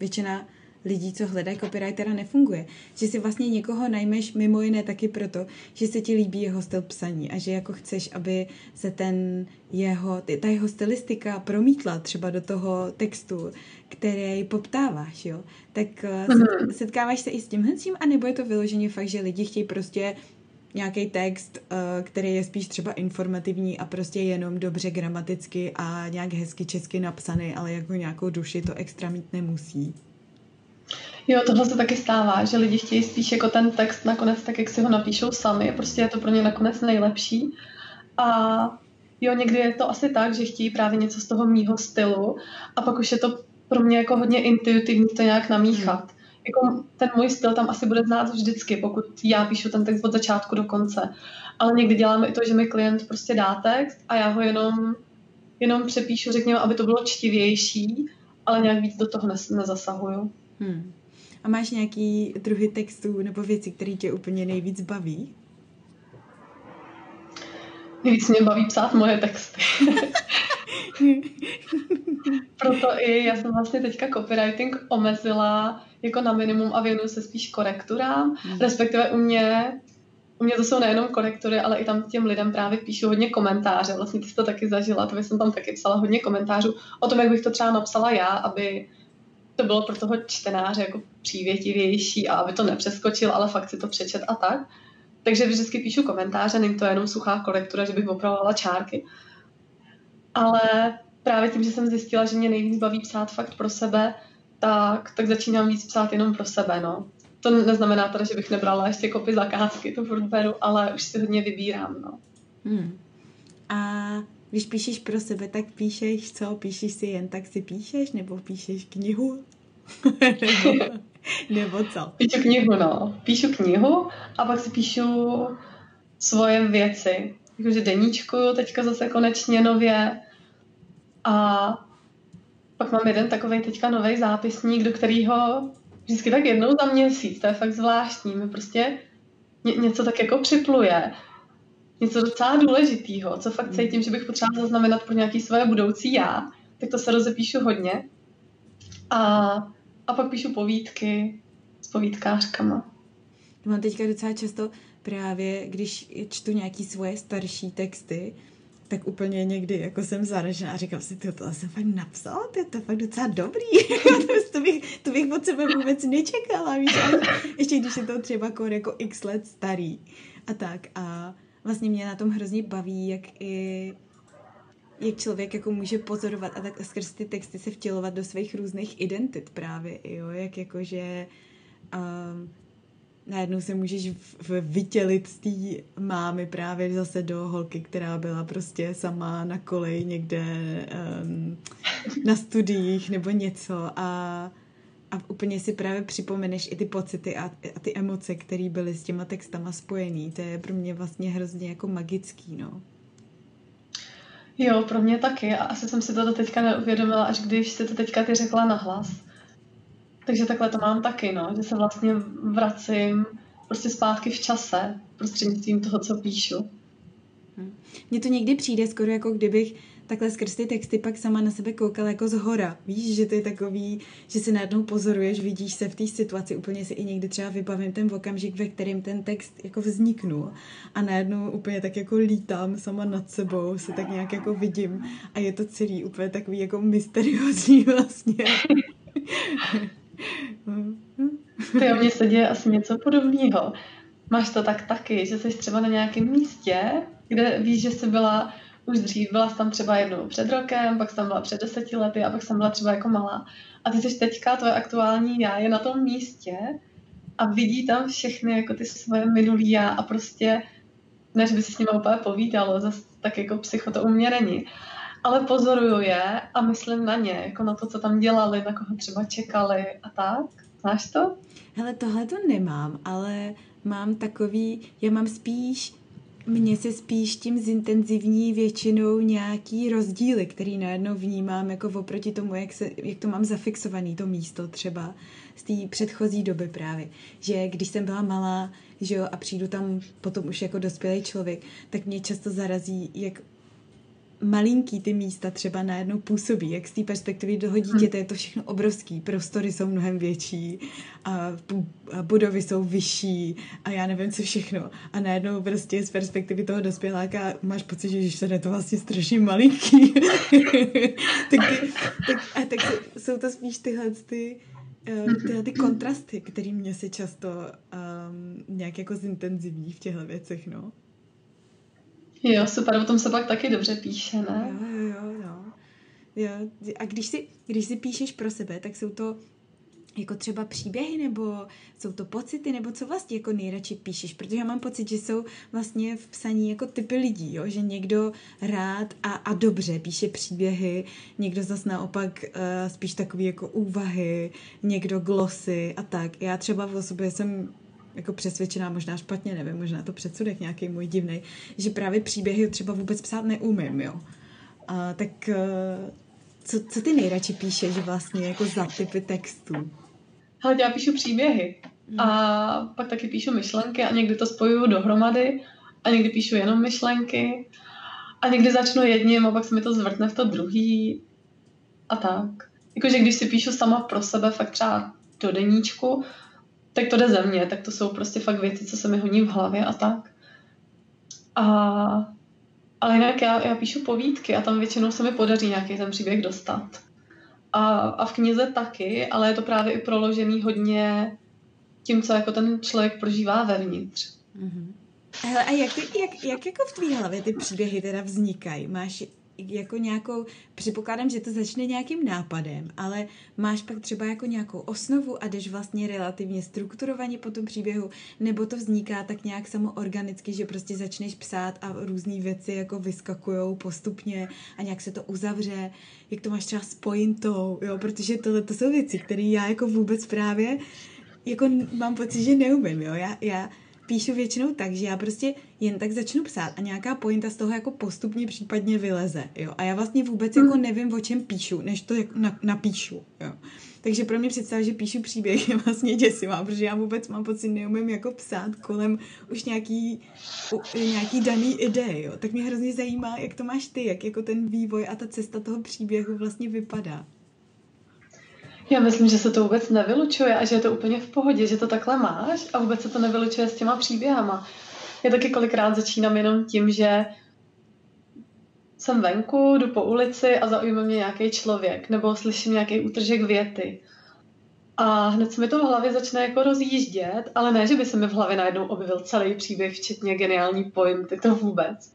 většina lidí, co hledají copywritera, nefunguje. Že si vlastně někoho najmeš mimo jiné taky proto, že se ti líbí jeho styl psaní a že jako chceš, aby se ten jeho, ta jeho stylistika promítla třeba do toho textu, který poptáváš, jo. Tak mm-hmm. setkáváš se i s tímhle tím, anebo je to vyloženě fakt, že lidi chtějí prostě nějaký text, eh, který je spíš třeba informativní a prostě jenom dobře gramaticky a nějak hezky česky napsaný, ale jako nějakou duši to extra mít nemusí. Jo, tohle se taky stává, že lidi chtějí spíš jako ten text nakonec tak, jak si ho napíšou sami. Prostě je to pro ně nakonec nejlepší. A jo, někdy je to asi tak, že chtějí právě něco z toho mýho stylu a pak už je to pro mě jako hodně intuitivní to nějak namíchat. Hmm. Jako ten můj styl tam asi bude znát vždycky, pokud já píšu ten text od začátku do konce. Ale někdy děláme i to, že mi klient prostě dá text a já ho jenom jenom přepíšu, řekněme, aby to bylo čtivější, ale nějak víc do toho nezasahuju. Hmm. A máš nějaký druhy textů nebo věci, které tě úplně nejvíc baví? Nejvíc mě baví psát moje texty. (laughs) Proto i já jsem vlastně teďka copywriting omezila jako na minimum a věnuju se spíš korekturám. Hmm. Respektive u mě, u mě to jsou nejenom korektury, ale i tam těm lidem právě píšu hodně komentáře. Vlastně ty jsi to taky zažila, to jsem tam taky psala hodně komentářů o tom, jak bych to třeba napsala já, aby to bylo pro toho čtenáře jako přívětivější a aby to nepřeskočil, ale fakt si to přečet a tak. Takže vždycky píšu komentáře, není to jenom suchá korektura, že bych opravovala čárky. Ale právě tím, že jsem zjistila, že mě nejvíc baví psát fakt pro sebe, tak, tak začínám víc psát jenom pro sebe, no. To neznamená teda, že bych nebrala ještě kopy zakázky, to furt beru, ale už si hodně vybírám, no. Hmm. A když píšeš pro sebe, tak píšeš co? Píšeš si jen tak si píšeš, nebo píšeš knihu? (laughs) nebo, co? Píšu knihu, no. Píšu knihu a pak si píšu svoje věci. Jakože deníčku teďka zase konečně nově. A pak mám jeden takový teďka nový zápisník, do kterého vždycky tak jednou za měsíc, to je fakt zvláštní, mi prostě ně, něco tak jako připluje něco docela důležitého, co fakt cítím, že bych potřebovala zaznamenat pro nějaký svoje budoucí já, tak to se rozepíšu hodně. A, a pak píšu povídky s povídkářkama. Mám teďka docela často právě, když čtu nějaký svoje starší texty, tak úplně někdy jako jsem zaražená a říkám si, ty to jsem fakt napsal, ty to je fakt docela dobrý. (laughs) to, bych, to bych od sebe vůbec nečekala, víš, ještě když je to třeba jako x let starý a tak. A vlastně mě na tom hrozně baví, jak i jak člověk jako může pozorovat a tak skrz ty texty se vtělovat do svých různých identit právě, jo, jak jakože um, najednou se můžeš vytělit z té mámy právě zase do holky, která byla prostě sama na koleji někde um, na studiích nebo něco a a úplně si právě připomeneš i ty pocity a, a ty emoce, které byly s těma textama spojený. To je pro mě vlastně hrozně jako magický, no. Jo, pro mě taky. A asi jsem si to teďka neuvědomila, až když si to teďka ty řekla nahlas. Takže takhle to mám taky, no. Že se vlastně vracím prostě zpátky v čase prostřednictvím toho, co píšu. Hm. Mně to někdy přijde skoro jako kdybych takhle skrz ty texty pak sama na sebe koukala jako z hora. Víš, že to je takový, že si najednou pozoruješ, vidíš se v té situaci, úplně si i někdy třeba vybavím ten okamžik, ve kterým ten text jako vzniknul a najednou úplně tak jako lítám sama nad sebou, se tak nějak jako vidím a je to celý úplně takový jako mysteriózní (laughs) vlastně. Ty o mě se děje asi něco podobného. Máš to tak taky, že jsi třeba na nějakém místě, kde víš, že jsi byla už dřív, byla tam třeba jednou před rokem, pak jsem tam byla před deseti lety a pak jsem byla třeba jako malá. A ty jsi teďka, tvoje aktuální já je na tom místě a vidí tam všechny jako ty svoje minulý já a prostě, než by si s nimi úplně povídalo, zase tak jako psycho to u mě není. Ale pozoruju je a myslím na ně, jako na to, co tam dělali, na koho třeba čekali a tak. Znáš to? Hele, tohle to nemám, ale mám takový, já mám spíš mně se spíš tím zintenzivní většinou nějaký rozdíly, který najednou vnímám jako oproti tomu, jak, se, jak to mám zafixovaný, to místo třeba z té předchozí doby právě. Že když jsem byla malá, že jo, a přijdu tam potom už jako dospělý člověk, tak mě často zarazí, jak malinký ty místa třeba najednou působí, jak z té perspektivy toho dítěte je to všechno obrovský, prostory jsou mnohem větší a budovy jsou vyšší a já nevím co všechno. A najednou prostě z perspektivy toho dospěláka máš pocit, že se je to vlastně strašně malinký. (laughs) tak, ty, tak, a tak jsou to spíš tyhle ty eh, tyhle ty kontrasty, které mě se často um, nějak jako zintenzivní v těchto věcech, no. Jo, super, o tom se pak taky dobře píše, ne? Jo, jo, jo, jo. A když si, když si píšeš pro sebe, tak jsou to jako třeba příběhy, nebo jsou to pocity, nebo co vlastně jako nejradši píšeš, protože já mám pocit, že jsou vlastně v psaní jako typy lidí, jo? že někdo rád a, a dobře píše příběhy, někdo zase naopak uh, spíš takový jako úvahy, někdo glosy a tak. Já třeba v sobě jsem jako přesvědčená, možná špatně, nevím, možná to předsudek nějaký můj divný, že právě příběhy třeba vůbec psát neumím, jo. a tak uh, co, co ty nejradši píšeš vlastně jako za typy textů? Hele, já píšu příběhy hmm. a pak taky píšu myšlenky a někdy to spojuju dohromady a někdy píšu jenom myšlenky a někdy začnu jedním a pak se mi to zvrtne v to druhý a tak. Jakože když si píšu sama pro sebe fakt třeba do deníčku, tak to jde ze mě, tak to jsou prostě fakt věci, co se mi honí v hlavě a tak. A, ale jinak já, já píšu povídky a tam většinou se mi podaří nějaký ten příběh dostat. A, a v knize taky, ale je to právě i proložený hodně tím, co jako ten člověk prožívá vevnitř. Mm-hmm. Hele, a jak, jak, jak jako v tvý hlavě ty příběhy teda vznikají? Máš jako nějakou, předpokládám, že to začne nějakým nápadem, ale máš pak třeba jako nějakou osnovu a jdeš vlastně relativně strukturovaně po tom příběhu, nebo to vzniká tak nějak samoorganicky, že prostě začneš psát a různé věci jako vyskakujou postupně a nějak se to uzavře, jak to máš třeba s pointou, jo, protože tohle to jsou věci, které já jako vůbec právě jako mám pocit, že neumím, jo, já, já píšu většinou tak, že já prostě jen tak začnu psát a nějaká pointa z toho jako postupně případně vyleze, jo. A já vlastně vůbec jako hmm. nevím, o čem píšu, než to jako na, napíšu, jo. Takže pro mě představa, že píšu příběh (laughs) je vlastně děsivá, protože já vůbec mám pocit, neumím jako psát kolem už nějaký, nějaký daný ideje, jo. Tak mě hrozně zajímá, jak to máš ty, jak jako ten vývoj a ta cesta toho příběhu vlastně vypadá. Já myslím, že se to vůbec nevylučuje a že je to úplně v pohodě, že to takhle máš a vůbec se to nevylučuje s těma příběhama. Já taky kolikrát začínám jenom tím, že jsem venku, jdu po ulici a zaujme mě nějaký člověk nebo slyším nějaký útržek věty. A hned se mi to v hlavě začne jako rozjíždět, ale ne, že by se mi v hlavě najednou objevil celý příběh, včetně geniální pointy, to vůbec.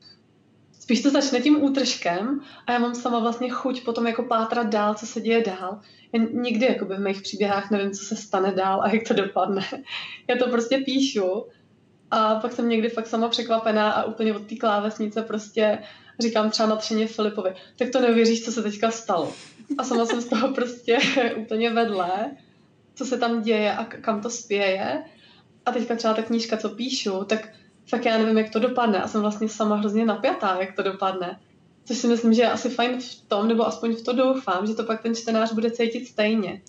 Spíš to začne tím útržkem a já mám sama vlastně chuť potom jako pátrat dál, co se děje dál. Já nikdy jakoby v mých příběhách nevím, co se stane dál a jak to dopadne. (laughs) Já to prostě píšu a pak jsem někdy fakt sama překvapená a úplně od té klávesnice prostě říkám třeba natřeně Filipovi, tak to neuvěříš, co se teďka stalo. A sama jsem z toho (laughs) prostě (laughs) úplně vedle, co se tam děje a kam to spěje. A teďka třeba ta knížka, co píšu, tak fakt já nevím, jak to dopadne a jsem vlastně sama hrozně napjatá, jak to dopadne. Což si myslím, že je asi fajn v tom, nebo aspoň v to doufám, že to pak ten čtenář bude cítit stejně.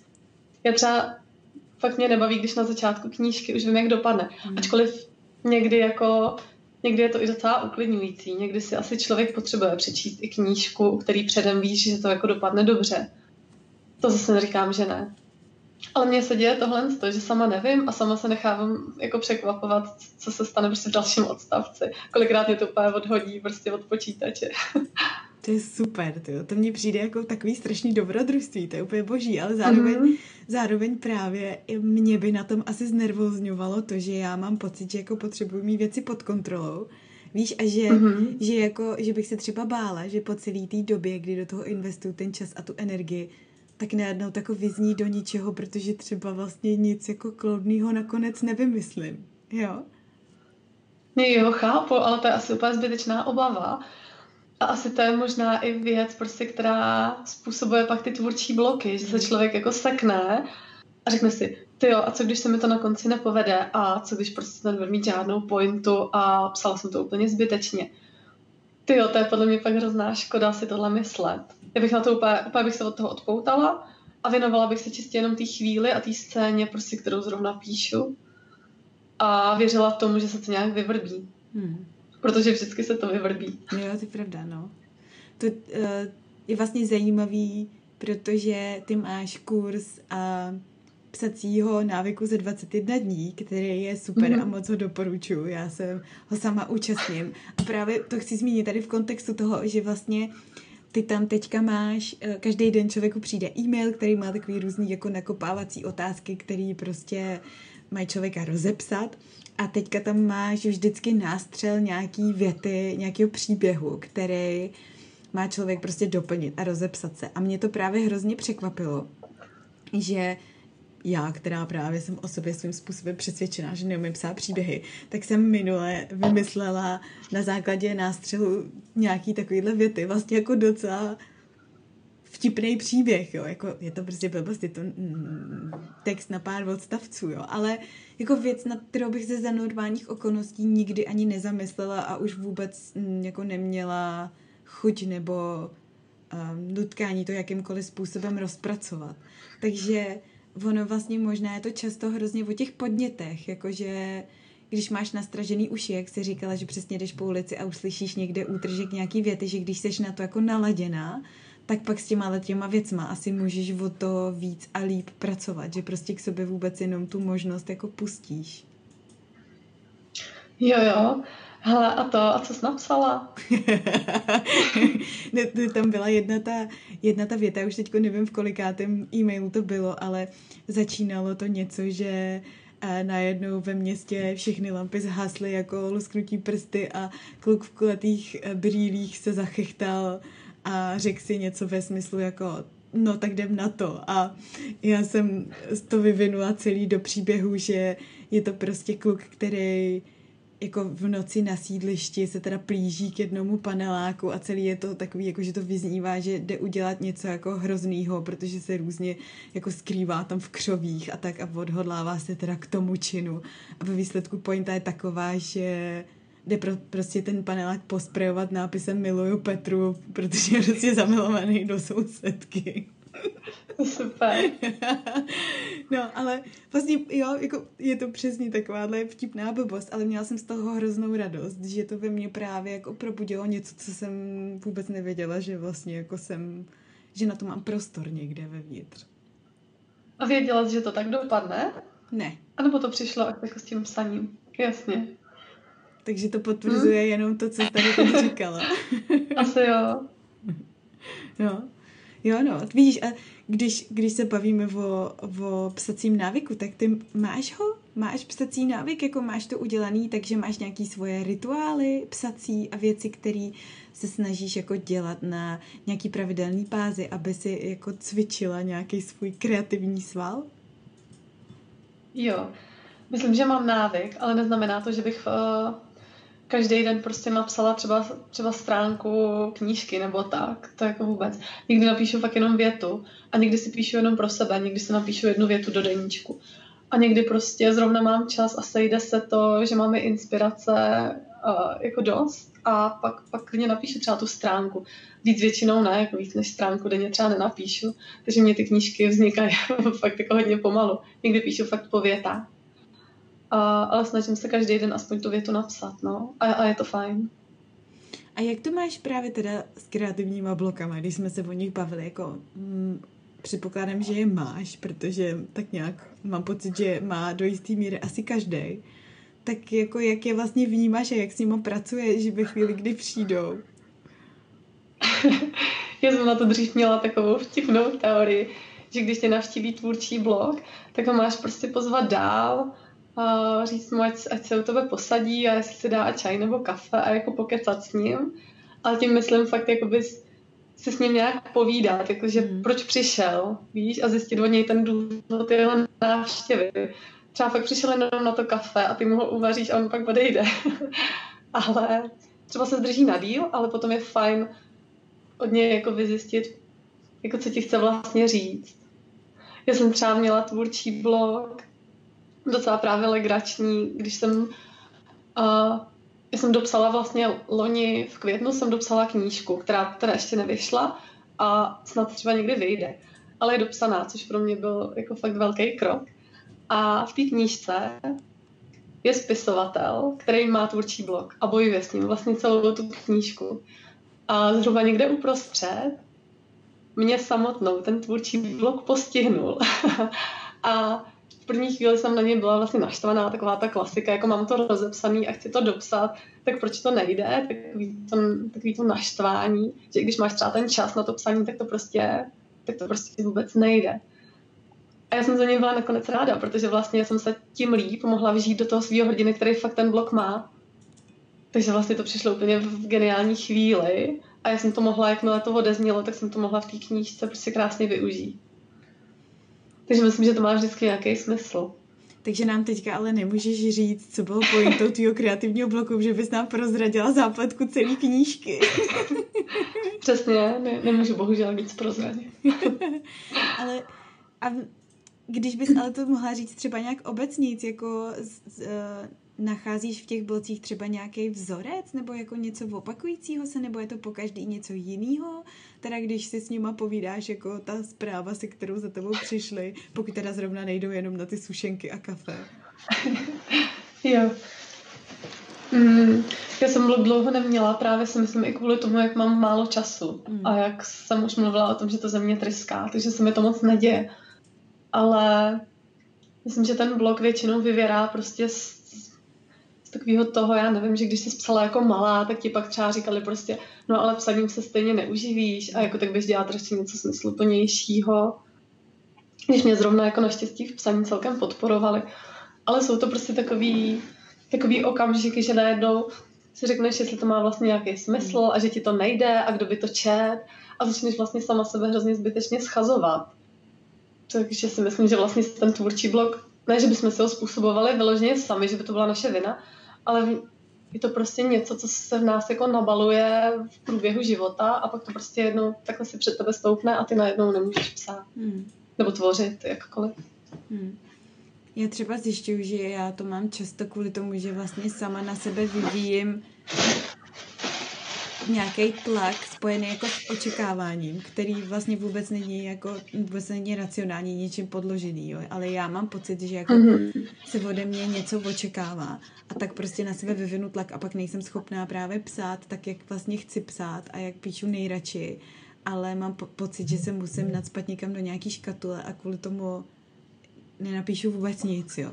Já třeba fakt mě nebaví, když na začátku knížky už vím, jak dopadne. Hmm. Ačkoliv někdy jako někdy je to i docela uklidňující. Někdy si asi člověk potřebuje přečíst i knížku, u který předem víš, že to jako dopadne dobře. To zase neříkám, že ne. Ale mně se děje tohle, že sama nevím a sama se nechávám jako překvapovat, co se stane prostě v dalším odstavci. Kolikrát mě to úplně odhodí prostě od počítače. (laughs) To je super, tyjo. to mně přijde jako takový strašný dobrodružství, to je úplně boží, ale zároveň, mm-hmm. zároveň právě mě by na tom asi znervozňovalo to, že já mám pocit, že jako potřebuji mít věci pod kontrolou, Víš, a že, mm-hmm. že, jako, že bych se třeba bála, že po celé té době, kdy do toho investuju ten čas a tu energii, tak najednou tako vyzní do ničeho, protože třeba vlastně nic jako kloudného nakonec nevymyslím. Jo? Jo, chápu, ale to je asi úplně zbytečná obava. A asi to je možná i věc, prostě, která způsobuje pak ty tvůrčí bloky, že se člověk jako sekne a řekne si, ty jo, a co když se mi to na konci nepovede a co když prostě nebudu mít žádnou pointu a psala jsem to úplně zbytečně. Ty jo, to je podle mě pak hrozná škoda si tohle myslet. Já bych na to úplně, úplně bych se od toho odpoutala a věnovala bych se čistě jenom té chvíli a té scéně, prostě, kterou zrovna píšu. A věřila tomu, že se to nějak vyvrbí. Hmm. Protože vždycky se to vyvrbí. Jo, to je pravda, no. To uh, je vlastně zajímavý, protože ty máš kurz a psacího návyku ze 21 dní, který je super mm-hmm. a moc ho doporučuji. Já se ho sama účastním. A právě to chci zmínit tady v kontextu toho, že vlastně ty tam teďka máš, eh, každý den člověku přijde e-mail, který má takový různý jako nakopávací otázky, který prostě mají člověka rozepsat a teďka tam máš vždycky nástřel nějaký věty, nějakého příběhu, který má člověk prostě doplnit a rozepsat se. A mě to právě hrozně překvapilo, že já, která právě jsem o sobě svým způsobem přesvědčená, že neumím psát příběhy, tak jsem minule vymyslela na základě nástřelu nějaký takovýhle věty, vlastně jako docela vtipný příběh, jo, jako je to prostě blbost, je to mm, text na pár odstavců, jo, ale jako věc, na kterou bych se za normálních okolností nikdy ani nezamyslela a už vůbec mm, jako neměla chuť nebo um, nutkání to jakýmkoliv způsobem rozpracovat. Takže ono vlastně možná je to často hrozně o těch podnětech, jakože když máš nastražený uši, jak jsi říkala, že přesně jdeš po ulici a uslyšíš někde útržek nějaký věty, že když jsi na to jako naladěná, tak pak s těma těma věcma asi můžeš o to víc a líp pracovat, že prostě k sobě vůbec jenom tu možnost jako pustíš. Jo, jo. Hele, a to, a co jsi napsala? (laughs) ne, tam byla jedna ta, jedna ta věta, už teď nevím, v kolikátém e-mailu to bylo, ale začínalo to něco, že a najednou ve městě všechny lampy zhasly jako lusknutí prsty a kluk v kulatých eh, brýlích se zachechtal a řekl si něco ve smyslu jako no tak jdem na to. A já jsem to vyvinula celý do příběhu, že je to prostě kluk, který jako v noci na sídlišti se teda plíží k jednomu paneláku a celý je to takový, jako že to vyznívá, že jde udělat něco jako hroznýho, protože se různě jako skrývá tam v křovích a tak a odhodlává se teda k tomu činu. A ve výsledku pointa je taková, že jde pro, prostě ten panelák posprejovat nápisem Miluju Petru, protože je prostě zamilovaný do sousedky. (laughs) Super. (laughs) no, ale vlastně jo, jako je to přesně takováhle vtipná blbost, ale měla jsem z toho hroznou radost, že to ve mně právě jako probudilo něco, co jsem vůbec nevěděla, že vlastně jako jsem, že na to mám prostor někde vevnitř. A věděla jsi, že to tak dopadne? Ne. A nebo to přišlo jako s tím psaním? Jasně. Takže to potvrzuje hmm? jenom to, co jsi tady teď říkala. Asi jo. Jo. (laughs) Jo, no, vidíš, a když, když se bavíme o, o psacím návyku, tak ty máš ho? Máš psací návyk, jako máš to udělaný, takže máš nějaký svoje rituály psací a věci, které se snažíš jako dělat na nějaký pravidelný pázy, aby si jako cvičila nějaký svůj kreativní sval? Jo, myslím, že mám návyk, ale neznamená to, že bych uh každý den prostě napsala třeba, třeba stránku knížky nebo tak, to jako vůbec. Někdy napíšu fakt jenom větu a někdy si píšu jenom pro sebe, někdy si napíšu jednu větu do deníčku. A někdy prostě zrovna mám čas a sejde se to, že máme inspirace uh, jako dost a pak, pak klidně napíšu třeba tu stránku. Víc většinou ne, jako víc než stránku denně třeba nenapíšu, takže mě ty knížky vznikají (laughs) fakt jako hodně pomalu. Někdy píšu fakt po větách. A, ale snažím se každý den aspoň tu větu napsat, no. A, a je to fajn. A jak to máš právě teda s kreativníma blokama, když jsme se o nich bavili, jako mm, předpokládám, že je máš, protože tak nějak mám pocit, že má do jistý míry asi každý. Tak jako jak je vlastně vnímáš a jak s nimi pracuješ ve chvíli, kdy přijdou? (laughs) Já jsem na to dřív měla takovou vtipnou teorii, že když tě navštíví tvůrčí blog, tak ho máš prostě pozvat dál a říct mu, ať, ať se u tebe posadí a jestli si dá čaj nebo kafe a jako pokecat s ním. Ale tím myslím fakt jakoby si s ním nějak povídat, jakože hmm. proč přišel, víš, a zjistit od něj ten důvod jeho návštěvy. Třeba fakt přišel jenom na to kafe a ty mu ho uvaříš a on pak odejde. (laughs) ale třeba se zdrží na díl, ale potom je fajn od něj jako vyzjistit, jako co ti chce vlastně říct. Já jsem třeba měla tvůrčí blog docela právě legrační, když jsem uh, já jsem dopsala vlastně loni v květnu jsem dopsala knížku, která teda ještě nevyšla a snad třeba někdy vyjde, ale je dopsaná, což pro mě byl jako fakt velký krok. A v té knížce je spisovatel, který má tvůrčí blog a bojuje s ním vlastně celou tu knížku. A zhruba někde uprostřed mě samotnou ten tvůrčí blog postihnul. (laughs) a první chvíli jsem na něj byla vlastně naštvaná, taková ta klasika, jako mám to rozepsaný a chci to dopsat, tak proč to nejde, takový to, takový to naštvání, že když máš třeba ten čas na to psaní, tak to prostě, tak to prostě vůbec nejde. A já jsem za něj byla nakonec ráda, protože vlastně jsem se tím líp mohla vžít do toho svého hodiny, který fakt ten blok má. Takže vlastně to přišlo úplně v geniální chvíli a já jsem to mohla, jakmile to odeznělo, tak jsem to mohla v té knížce prostě krásně využít. Takže myslím, že to má vždycky nějaký smysl. Takže nám teďka ale nemůžeš říct, co bylo pointou tvýho kreativního bloku, že bys nám prozradila zápletku celé knížky. (laughs) Přesně, ne, nemůžu bohužel nic prozradit. (laughs) ale a když bys ale to mohla říct třeba nějak obecníc, jako z, z, nacházíš v těch blocích třeba nějaký vzorec nebo jako něco opakujícího se, nebo je to po každý něco jiného? Teda když si s nima povídáš jako ta zpráva, se kterou za tebou přišli, pokud teda zrovna nejdou jenom na ty sušenky a kafe. (laughs) jo. Mm, já jsem dlouho neměla, právě si myslím i kvůli tomu, jak mám málo času mm. a jak jsem už mluvila o tom, že to ze mě tryská, takže se mi to moc neděje. Ale myslím, že ten blog většinou vyvěrá prostě z takového toho, já nevím, že když jsi psala jako malá, tak ti pak třeba říkali prostě, no ale psaním se stejně neuživíš a jako tak bys dělat ještě něco smysluplnějšího. Když mě zrovna jako naštěstí v psaní celkem podporovali. Ale jsou to prostě takový, takový okamžiky, že najednou si řekneš, jestli to má vlastně nějaký smysl a že ti to nejde a kdo by to čet a začneš vlastně sama sebe hrozně zbytečně schazovat. Takže si myslím, že vlastně ten tvůrčí blok, ne, že bychom si ho způsobovali vyloženě sami, že by to byla naše vina, ale je to prostě něco, co se v nás jako nabaluje v průběhu života a pak to prostě jednou takhle si před tebe stoupne a ty najednou nemůžeš psát. Hmm. Nebo tvořit, jakkoliv. Hmm. Já třeba zjišťuju, že já to mám často kvůli tomu, že vlastně sama na sebe vyvíjím nějaký tlak spojený jako s očekáváním, který vlastně vůbec není jako, vůbec není racionální, něčím podložený, jo. ale já mám pocit, že jako mm-hmm. se ode mě něco očekává a tak prostě na sebe vyvinu tlak a pak nejsem schopná právě psát tak, jak vlastně chci psát a jak píšu nejradši, ale mám po- pocit, že se musím nadspat někam do nějaký škatule a kvůli tomu nenapíšu vůbec nic, jo.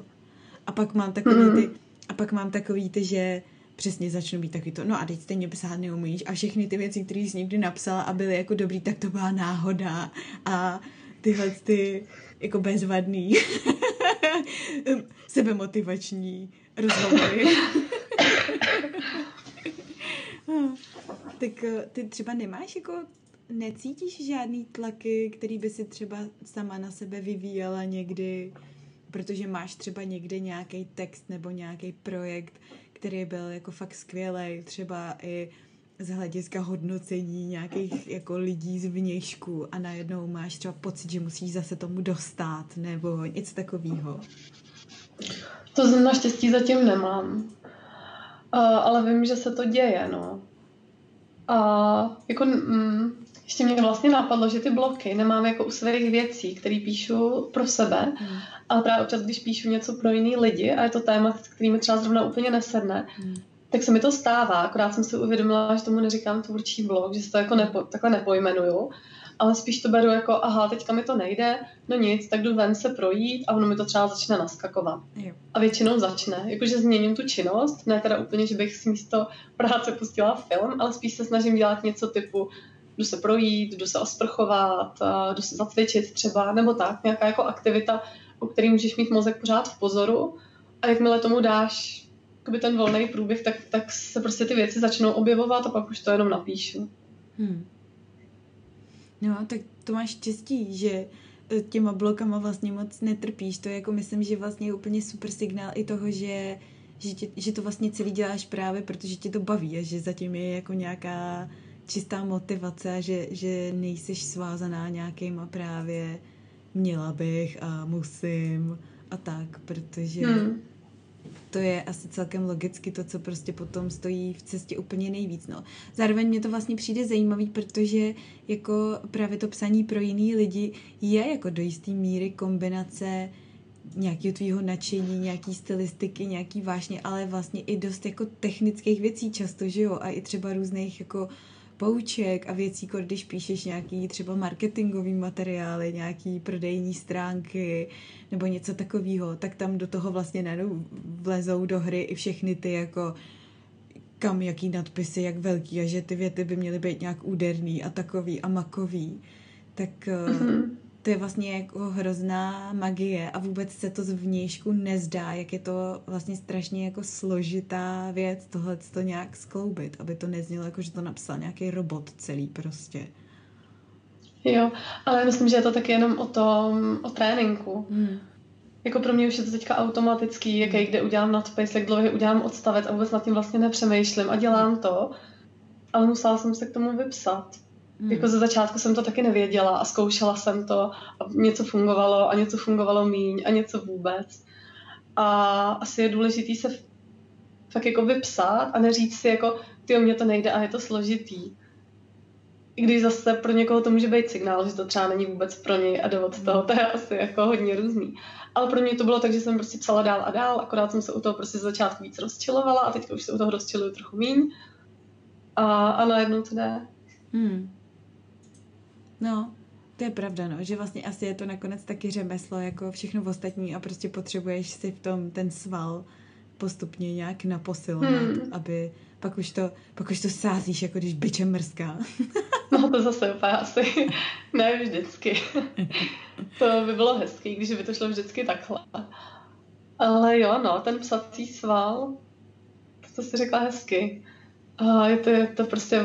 A pak mám takový mm-hmm. ty, a pak mám takový ty, že přesně začnu být taky to, no a teď stejně psát neumíš a všechny ty věci, které jsi někdy napsala a byly jako dobrý, tak to byla náhoda a tyhle ty jako bezvadný (laughs) sebemotivační rozhovory. tak eh, ty třeba nemáš jako necítíš žádný tlaky, který by si třeba sama na sebe vyvíjela někdy, protože máš třeba někde nějaký text nebo nějaký projekt, který byl jako fakt skvělý, třeba i z hlediska hodnocení nějakých jako lidí z vnějšku a najednou máš třeba pocit, že musíš zase tomu dostat nebo něco takového. To naštěstí zatím nemám. Uh, ale vím, že se to děje, no. A jako mm, ještě mě vlastně napadlo, že ty bloky nemám jako u svých věcí, které píšu pro sebe, mm. ale právě občas, když píšu něco pro jiný lidi a je to téma, který mi třeba zrovna úplně nesedne, mm. tak se mi to stává, akorát jsem si uvědomila, že tomu neříkám tvůrčí blog, že se to jako nepo, takhle nepojmenuju, ale spíš to beru jako, aha, teďka mi to nejde, no nic, tak jdu ven se projít a ono mi to třeba začne naskakovat. Jo. A většinou začne, jakože změním tu činnost, ne teda úplně, že bych si místo práce pustila film, ale spíš se snažím dělat něco typu, jdu se projít, jdu se osprchovat, jdu se zacvičit třeba, nebo tak, nějaká jako aktivita, o který můžeš mít mozek pořád v pozoru a jakmile tomu dáš ten volný průběh, tak, tak se prostě ty věci začnou objevovat a pak už to jenom napíšu. Hmm. No, tak to máš štěstí, že e, těma blokama vlastně moc netrpíš. To je jako myslím, že vlastně je úplně super signál i toho, že, že, tě, že to vlastně celý děláš právě, protože tě to baví a že zatím je jako nějaká čistá motivace, že, že nejseš svázaná nějakýma právě měla bych a musím a tak, protože hmm. to je asi celkem logicky to, co prostě potom stojí v cestě úplně nejvíc. No. Zároveň mě to vlastně přijde zajímavý, protože jako právě to psaní pro jiný lidi je jako do jisté míry kombinace nějakého tvýho nadšení, nějaký stylistiky, nějaký vášně, ale vlastně i dost jako technických věcí často, že jo, a i třeba různých jako uh, pouček a věcí, jako když píšeš nějaký třeba marketingový materiály, nějaký prodejní stránky nebo něco takového, tak tam do toho vlastně najednou vlezou do hry i všechny ty jako kam, jaký nadpisy, jak velký a že ty věty by měly být nějak úderný a takový a makový. Tak mm-hmm to je vlastně jako hrozná magie a vůbec se to zvnějšku nezdá, jak je to vlastně strašně jako složitá věc tohle to nějak skloubit, aby to neznělo jako, že to napsal nějaký robot celý prostě. Jo, ale myslím, že je to taky jenom o tom, o tréninku. Hmm. Jako pro mě už je to teďka automatický, jaký kde udělám nadpis, jak dlouho udělám odstavec a vůbec nad tím vlastně nepřemýšlím a dělám to, ale musela jsem se k tomu vypsat. Hmm. Jako ze začátku jsem to taky nevěděla a zkoušela jsem to a něco fungovalo a něco fungovalo míň a něco vůbec. A asi je důležité se fakt jako vypsat a neříct si jako, ty mě to nejde a je to složitý. I když zase pro někoho to může být signál, že to třeba není vůbec pro něj a jde od toho, to je asi jako hodně různý. Ale pro mě to bylo tak, že jsem prostě psala dál a dál, akorát jsem se u toho prostě z začátku víc rozčilovala a teď už se u toho rozčiluju trochu míň. A, a najednou to jde. Hmm. No, to je pravda, no, že vlastně asi je to nakonec taky řemeslo, jako všechno ostatní a prostě potřebuješ si v tom ten sval postupně nějak naposilovat, hmm. aby pak už to, pak už to sázíš, jako když byče mrská. (laughs) no to zase úplně asi (laughs) ne vždycky. (laughs) to by bylo hezký, když by to šlo vždycky takhle. Ale jo, no, ten psací sval, to si řekla hezky. A je to, je to prostě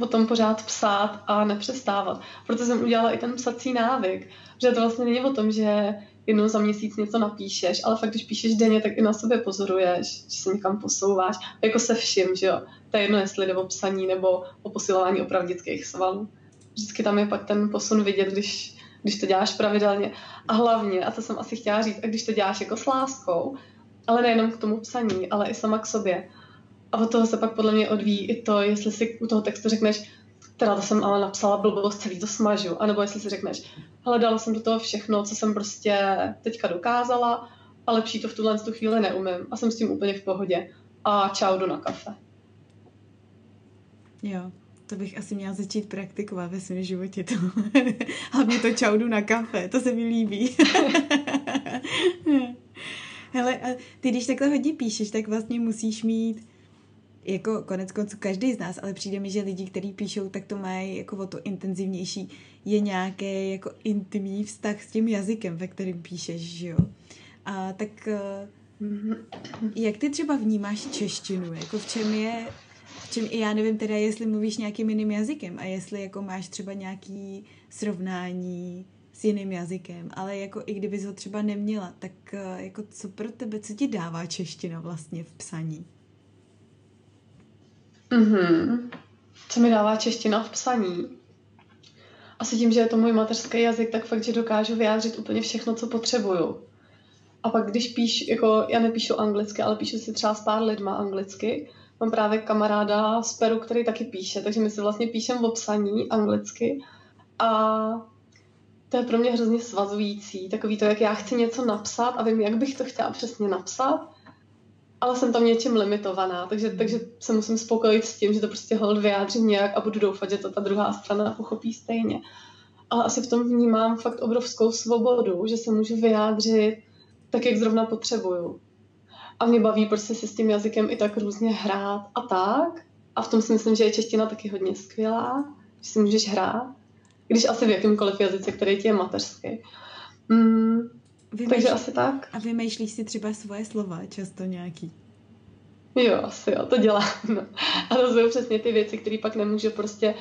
o tom pořád psát a nepřestávat. Proto jsem udělala i ten psací návyk, že to vlastně není o tom, že jednou za měsíc něco napíšeš, ale fakt, když píšeš denně, tak i na sobě pozoruješ, že se někam posouváš, jako se vším, že jo. To je jedno, jestli jde o psaní nebo o posilování opravdických svalů. Vždycky tam je pak ten posun vidět, když, když to děláš pravidelně. A hlavně, a to jsem asi chtěla říct, a když to děláš jako s láskou, ale nejenom k tomu psaní, ale i sama k sobě. A od toho se pak podle mě odvíjí i to, jestli si u toho textu řekneš, teda to jsem ale napsala blbost, celý to smažu. A nebo jestli si řekneš, hele, dala jsem do toho všechno, co jsem prostě teďka dokázala, a lepší to v tuhle tu chvíli neumím. A jsem s tím úplně v pohodě. A čau, jdu na kafe. Jo, to bych asi měla začít praktikovat ve svém životě. To. (laughs) Hlavně to čau, jdu na kafe, to se mi líbí. (laughs) Hele, a ty když takhle hodně píšeš, tak vlastně musíš mít jako konec konců každý z nás, ale přijde mi, že lidi, kteří píšou, tak to mají jako o to intenzivnější, je nějaký jako intimní vztah s tím jazykem, ve kterým píšeš, že jo. A tak mm-hmm. jak ty třeba vnímáš češtinu? Jako v čem je, v čem, já nevím teda, jestli mluvíš nějakým jiným jazykem a jestli jako máš třeba nějaký srovnání s jiným jazykem, ale jako i kdybys ho třeba neměla, tak eh, jako co pro tebe, co ti dává čeština vlastně v psaní? Mm-hmm. Co mi dává čeština v psaní? Asi tím, že je to můj mateřský jazyk, tak fakt, že dokážu vyjádřit úplně všechno, co potřebuju. A pak když píš, jako já nepíšu anglicky, ale píšu si třeba s pár lidma anglicky, mám právě kamaráda z Peru, který taky píše, takže my si vlastně píšeme v psaní anglicky a to je pro mě hrozně svazující, takový to, jak já chci něco napsat a vím, jak bych to chtěla přesně napsat ale jsem tam něčím limitovaná, takže, takže se musím spokojit s tím, že to prostě hold vyjádřím nějak a budu doufat, že to ta druhá strana pochopí stejně. Ale asi v tom vnímám fakt obrovskou svobodu, že se můžu vyjádřit tak, jak zrovna potřebuju. A mě baví prostě si s tím jazykem i tak různě hrát a tak. A v tom si myslím, že je čeština taky hodně skvělá, že si můžeš hrát, když asi v jakýmkoliv jazyce, který ti je mateřský. Mm, Vymýšlí... Takže asi tak. A vymýšlíš si třeba svoje slova často nějaký? Jo, asi jo, to dělám. No. A to jsou přesně ty věci, které pak nemůžu prostě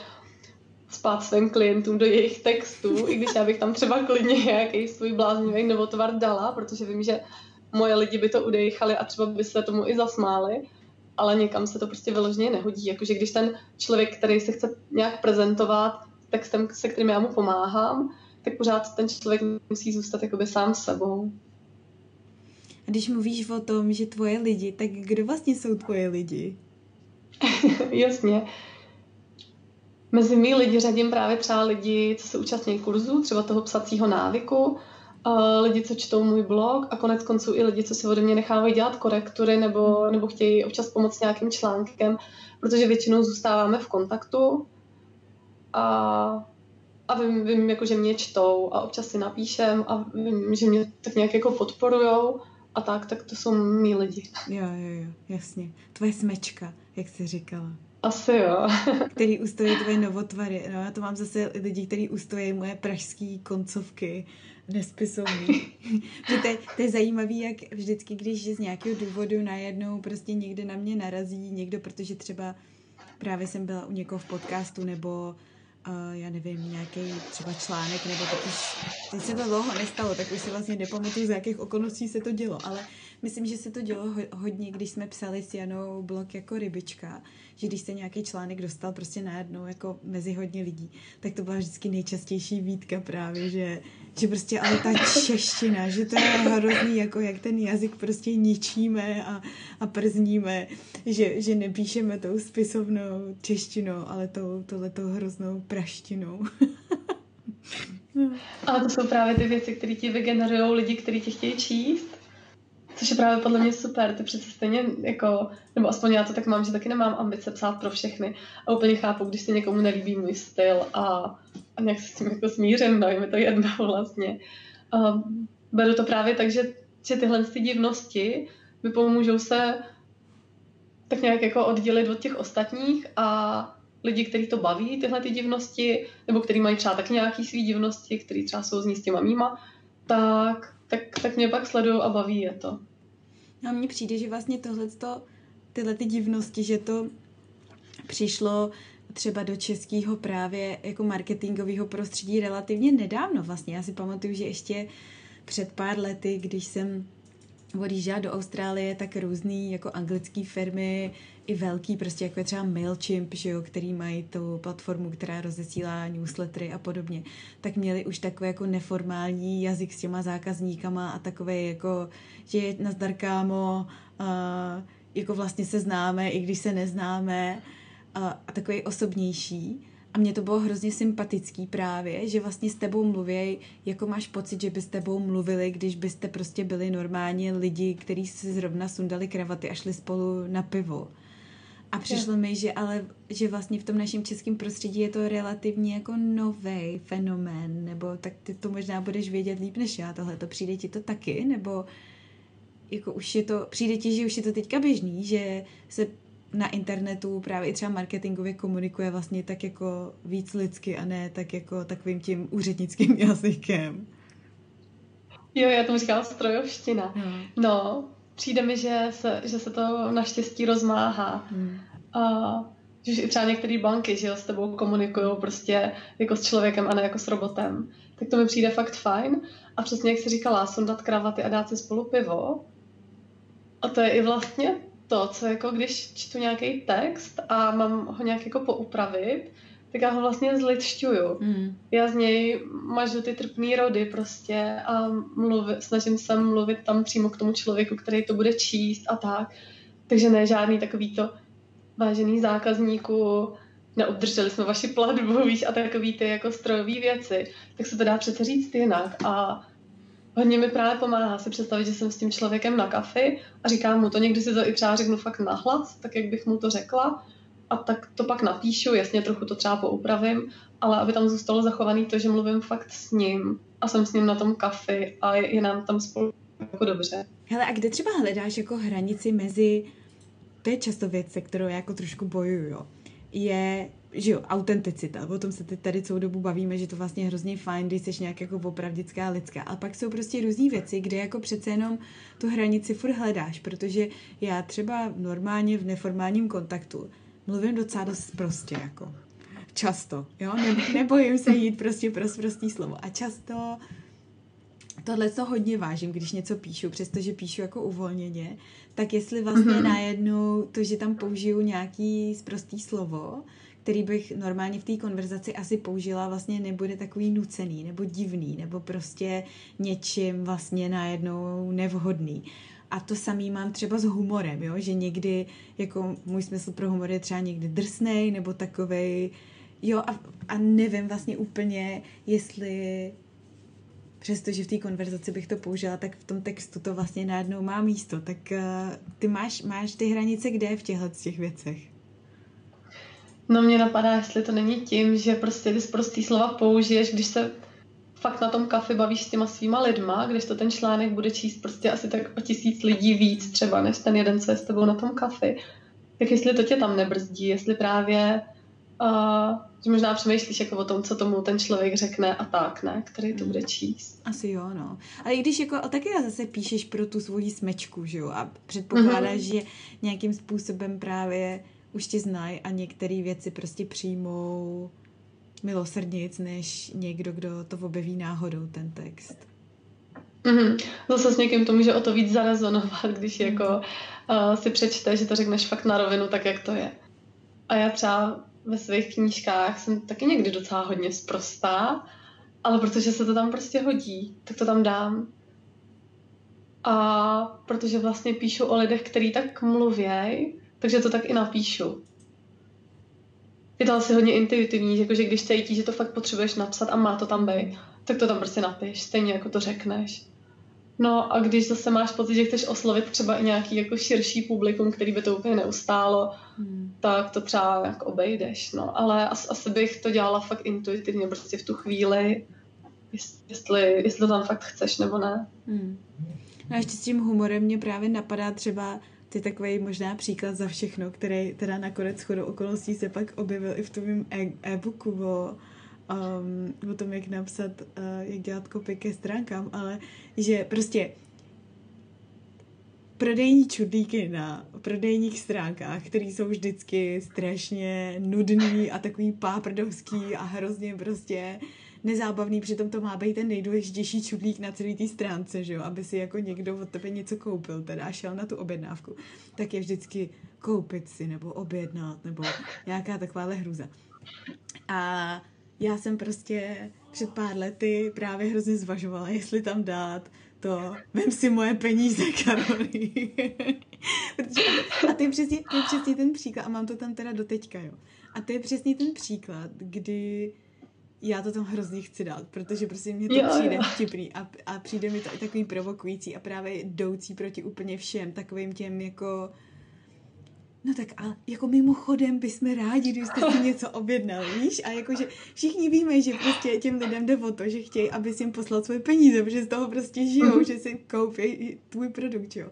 spát svým klientům do jejich textů, i když já bych tam třeba klidně nějaký svůj bláznivý novotvar dala, protože vím, že moje lidi by to udejchali a třeba by se tomu i zasmáli, ale někam se to prostě vyloženě nehodí. Jakože když ten člověk, který se chce nějak prezentovat textem, se kterým já mu pomáhám, tak pořád ten člověk musí zůstat jakoby sám sebou. A když mluvíš o tom, že tvoje lidi, tak kdo vlastně jsou tvoje lidi? (laughs) Jasně. Mezi mý lidi řadím právě třeba lidi, co se účastní kurzu, třeba toho psacího návyku, lidi, co čtou můj blog a konec konců i lidi, co si ode mě nechávají dělat korektury nebo, nebo chtějí občas pomoct nějakým článkem, protože většinou zůstáváme v kontaktu a a vím, vím jako, že mě čtou a občas si napíšem a vím, že mě tak nějak jako podporujou a tak, tak to jsou mý lidi. Jo, jo, jo, jasně. Tvoje smečka, jak jsi říkala. Asi jo. (laughs) který ustojí tvoje novotvary. No, já to mám zase lidi, kteří ustojí moje pražské koncovky nespisovný. (laughs) že to, je, to je zajímavý, jak vždycky, když z nějakého důvodu najednou prostě někde na mě narazí někdo, protože třeba právě jsem byla u někoho v podcastu nebo uh, já nevím, nějaký třeba článek, nebo tak už, teď se to dlouho nestalo, tak už si vlastně nepamatuju, z jakých okolností se to dělo, ale myslím, že se to dělo hodně, když jsme psali s Janou blog jako rybička, že když se nějaký článek dostal prostě najednou jako mezi hodně lidí, tak to byla vždycky nejčastější výtka právě, že, že prostě ale ta čeština, že to je hrozný, jako jak ten jazyk prostě ničíme a, a przníme, že, že nepíšeme tou spisovnou češtinou, ale tou, tohletou hroznou praštinou. (laughs) Ale to jsou právě ty věci, které ti vygenerují lidi, kteří ti chtějí číst. Což je právě podle mě super, ty přece stejně jako, nebo aspoň já to tak mám, že taky nemám ambice psát pro všechny a úplně chápu, když se někomu nelíbí můj styl a, a nějak se s tím jako smířím, no, je mi to jedno (laughs) vlastně. Um, beru to právě tak, že, že tyhle ty divnosti mi pomůžou se tak nějak jako oddělit od těch ostatních a lidi, kteří to baví, tyhle ty divnosti, nebo kteří mají třeba tak nějaký svý divnosti, který třeba jsou z s těma mýma, tak, tak, tak mě pak sledují a baví je to. A mně přijde, že vlastně tohle, tyhle ty divnosti, že to přišlo třeba do českého právě jako marketingového prostředí relativně nedávno vlastně. Já si pamatuju, že ještě před pár lety, když jsem odjížděla do Austrálie, tak různý jako anglické firmy, i velký, prostě jako je třeba MailChimp, že jo, který mají tu platformu, která rozesílá newslettery a podobně, tak měli už takový jako neformální jazyk s těma zákazníkama a takový jako, že nazdar kámo, a jako vlastně se známe, i když se neznáme a, a takový osobnější. A mně to bylo hrozně sympatický právě, že vlastně s tebou mluví, jako máš pocit, že by s tebou mluvili, když byste prostě byli normálně lidi, kteří si zrovna sundali kravaty a šli spolu na pivo. A přišlo mi, že ale, že vlastně v tom našem českém prostředí je to relativně jako nový fenomén, nebo tak ty to možná budeš vědět líp než já tohle. To přijde ti to taky, nebo jako už je to, přijde ti, že už je to teďka běžný, že se na internetu právě i třeba marketingově komunikuje vlastně tak jako víc lidsky a ne tak jako takovým tím úřednickým (laughs) jazykem. Jo, já tomu říkala strojovština. Hmm. No, přijde mi, že se, že se to naštěstí rozmáhá. Hmm. A že třeba některé banky, že jo, s tebou komunikují prostě jako s člověkem a ne jako s robotem. Tak to mi přijde fakt fajn. A přesně jak jsi říkala, sundat kravaty a dát si spolu pivo. A to je i vlastně to, co jako když čtu nějaký text a mám ho nějak jako poupravit, tak já ho vlastně zlidšťuju. Mm. Já z něj mažu ty trpný rody prostě a mluvi, snažím se mluvit tam přímo k tomu člověku, který to bude číst a tak. Takže ne žádný takový to vážený zákazníku, neobdrželi jsme vaši platbu, víš, a takový ty jako strojové věci, tak se to dá přece říct jinak. A hodně mi právě pomáhá si představit, že jsem s tím člověkem na kafi a říkám mu to, někdy si to i třeba řeknu fakt nahlas, tak jak bych mu to řekla a tak to pak napíšu, jasně trochu to třeba poupravím, ale aby tam zůstalo zachovaný to, že mluvím fakt s ním a jsem s ním na tom kafi a je, je nám tam spolu jako dobře. Hele, a kde třeba hledáš jako hranici mezi, to je často věc, se kterou já jako trošku bojuju, jo, je že jo, autenticita, o tom se teď tady celou dobu bavíme, že to vlastně je hrozně fajn, když jsi nějak jako opravdická lidská, ale pak jsou prostě různé věci, kde jako přece jenom tu hranici furt hledáš, protože já třeba normálně v neformálním kontaktu mluvím docela dost prostě, jako. Často, jo, ne, nebojím se jít prostě pro prostý slovo. A často tohle co hodně vážím, když něco píšu, přestože píšu jako uvolněně, tak jestli vlastně mm-hmm. najednou to, že tam použiju nějaký sprostý slovo, který bych normálně v té konverzaci asi použila, vlastně nebude takový nucený, nebo divný, nebo prostě něčím vlastně najednou nevhodný. A to samý mám třeba s humorem, jo? že někdy, jako můj smysl pro humor je třeba někdy drsnej, nebo takovej, jo, a, a nevím vlastně úplně, jestli přestože v té konverzaci bych to použila, tak v tom textu to vlastně najednou má místo. Tak uh, ty máš, máš ty hranice kde v těchto těch věcech? No mě napadá, jestli to není tím, že prostě ty prostý slova použiješ, když se fakt na tom kafi bavíš s těma svýma lidma, když to ten článek bude číst prostě asi tak o tisíc lidí víc třeba, než ten jeden, co je s tebou na tom kafi. Tak jestli to tě tam nebrzdí, jestli právě uh, že možná přemýšlíš jako o tom, co tomu ten člověk řekne a tak, ne, který to bude číst. Asi jo, no. Ale i když jako taky zase píšeš pro tu svoji smečku, že jo, a předpokládáš, mm-hmm. že nějakým způsobem právě už tě znají a některé věci prostě přijmou milosrdnic, než někdo, kdo to objeví náhodou, ten text. Mm-hmm. Zase s někým to může o to víc zarezonovat, když mm. jako uh, si přečte, že to řekneš fakt na rovinu, tak jak to je. A já třeba ve svých knížkách jsem taky někdy docela hodně sprostá, ale protože se to tam prostě hodí, tak to tam dám. A protože vlastně píšu o lidech, který tak mluvěj, takže to tak i napíšu. Je to asi hodně intuitivní, jakože když cítíš, že to fakt potřebuješ napsat a má to tam být, tak to tam prostě napiš, stejně jako to řekneš. No a když zase máš pocit, že chceš oslovit třeba i nějaký jako širší publikum, který by to úplně neustálo, hmm. tak to třeba jako obejdeš, no. Ale as, asi bych to dělala fakt intuitivně, prostě v tu chvíli, jestli, jestli to tam fakt chceš nebo ne. Hmm. No a ještě s tím humorem mě právě napadá třeba ty takový možná příklad za všechno, který teda nakonec chodou okolností se pak objevil i v tom e- e-booku o um, o tom, jak napsat, uh, jak dělat kopy ke stránkám, ale že prostě prodejní čudlíky na prodejních stránkách, které jsou vždycky strašně nudný a takový páprdovský a hrozně prostě nezábavný, přitom to má být ten nejdůležitější čudlík na celé té stránce, že jo, aby si jako někdo od tebe něco koupil, teda a šel na tu objednávku, tak je vždycky koupit si nebo objednat nebo nějaká takováhle hruza. A já jsem prostě před pár lety právě hrozně zvažovala, jestli tam dát to, vem si moje peníze, (laughs) Karoli. a to je, přesně, to je přesně ten příklad, a mám to tam teda do teďka, jo. A to je přesně ten příklad, kdy já to tam hrozně chci dát, protože prostě mě to jo, přijde jo. vtipný a, a přijde mi to i takový provokující a právě jdoucí proti úplně všem takovým těm jako No tak a jako mimochodem bychom rádi, kdybyste si (laughs) něco objednali, víš? A jakože všichni víme, že prostě těm lidem jde o to, že chtějí, aby si jim poslal svoje peníze, protože z toho prostě žijou, mhm. že si koupí tvůj produkt, jo?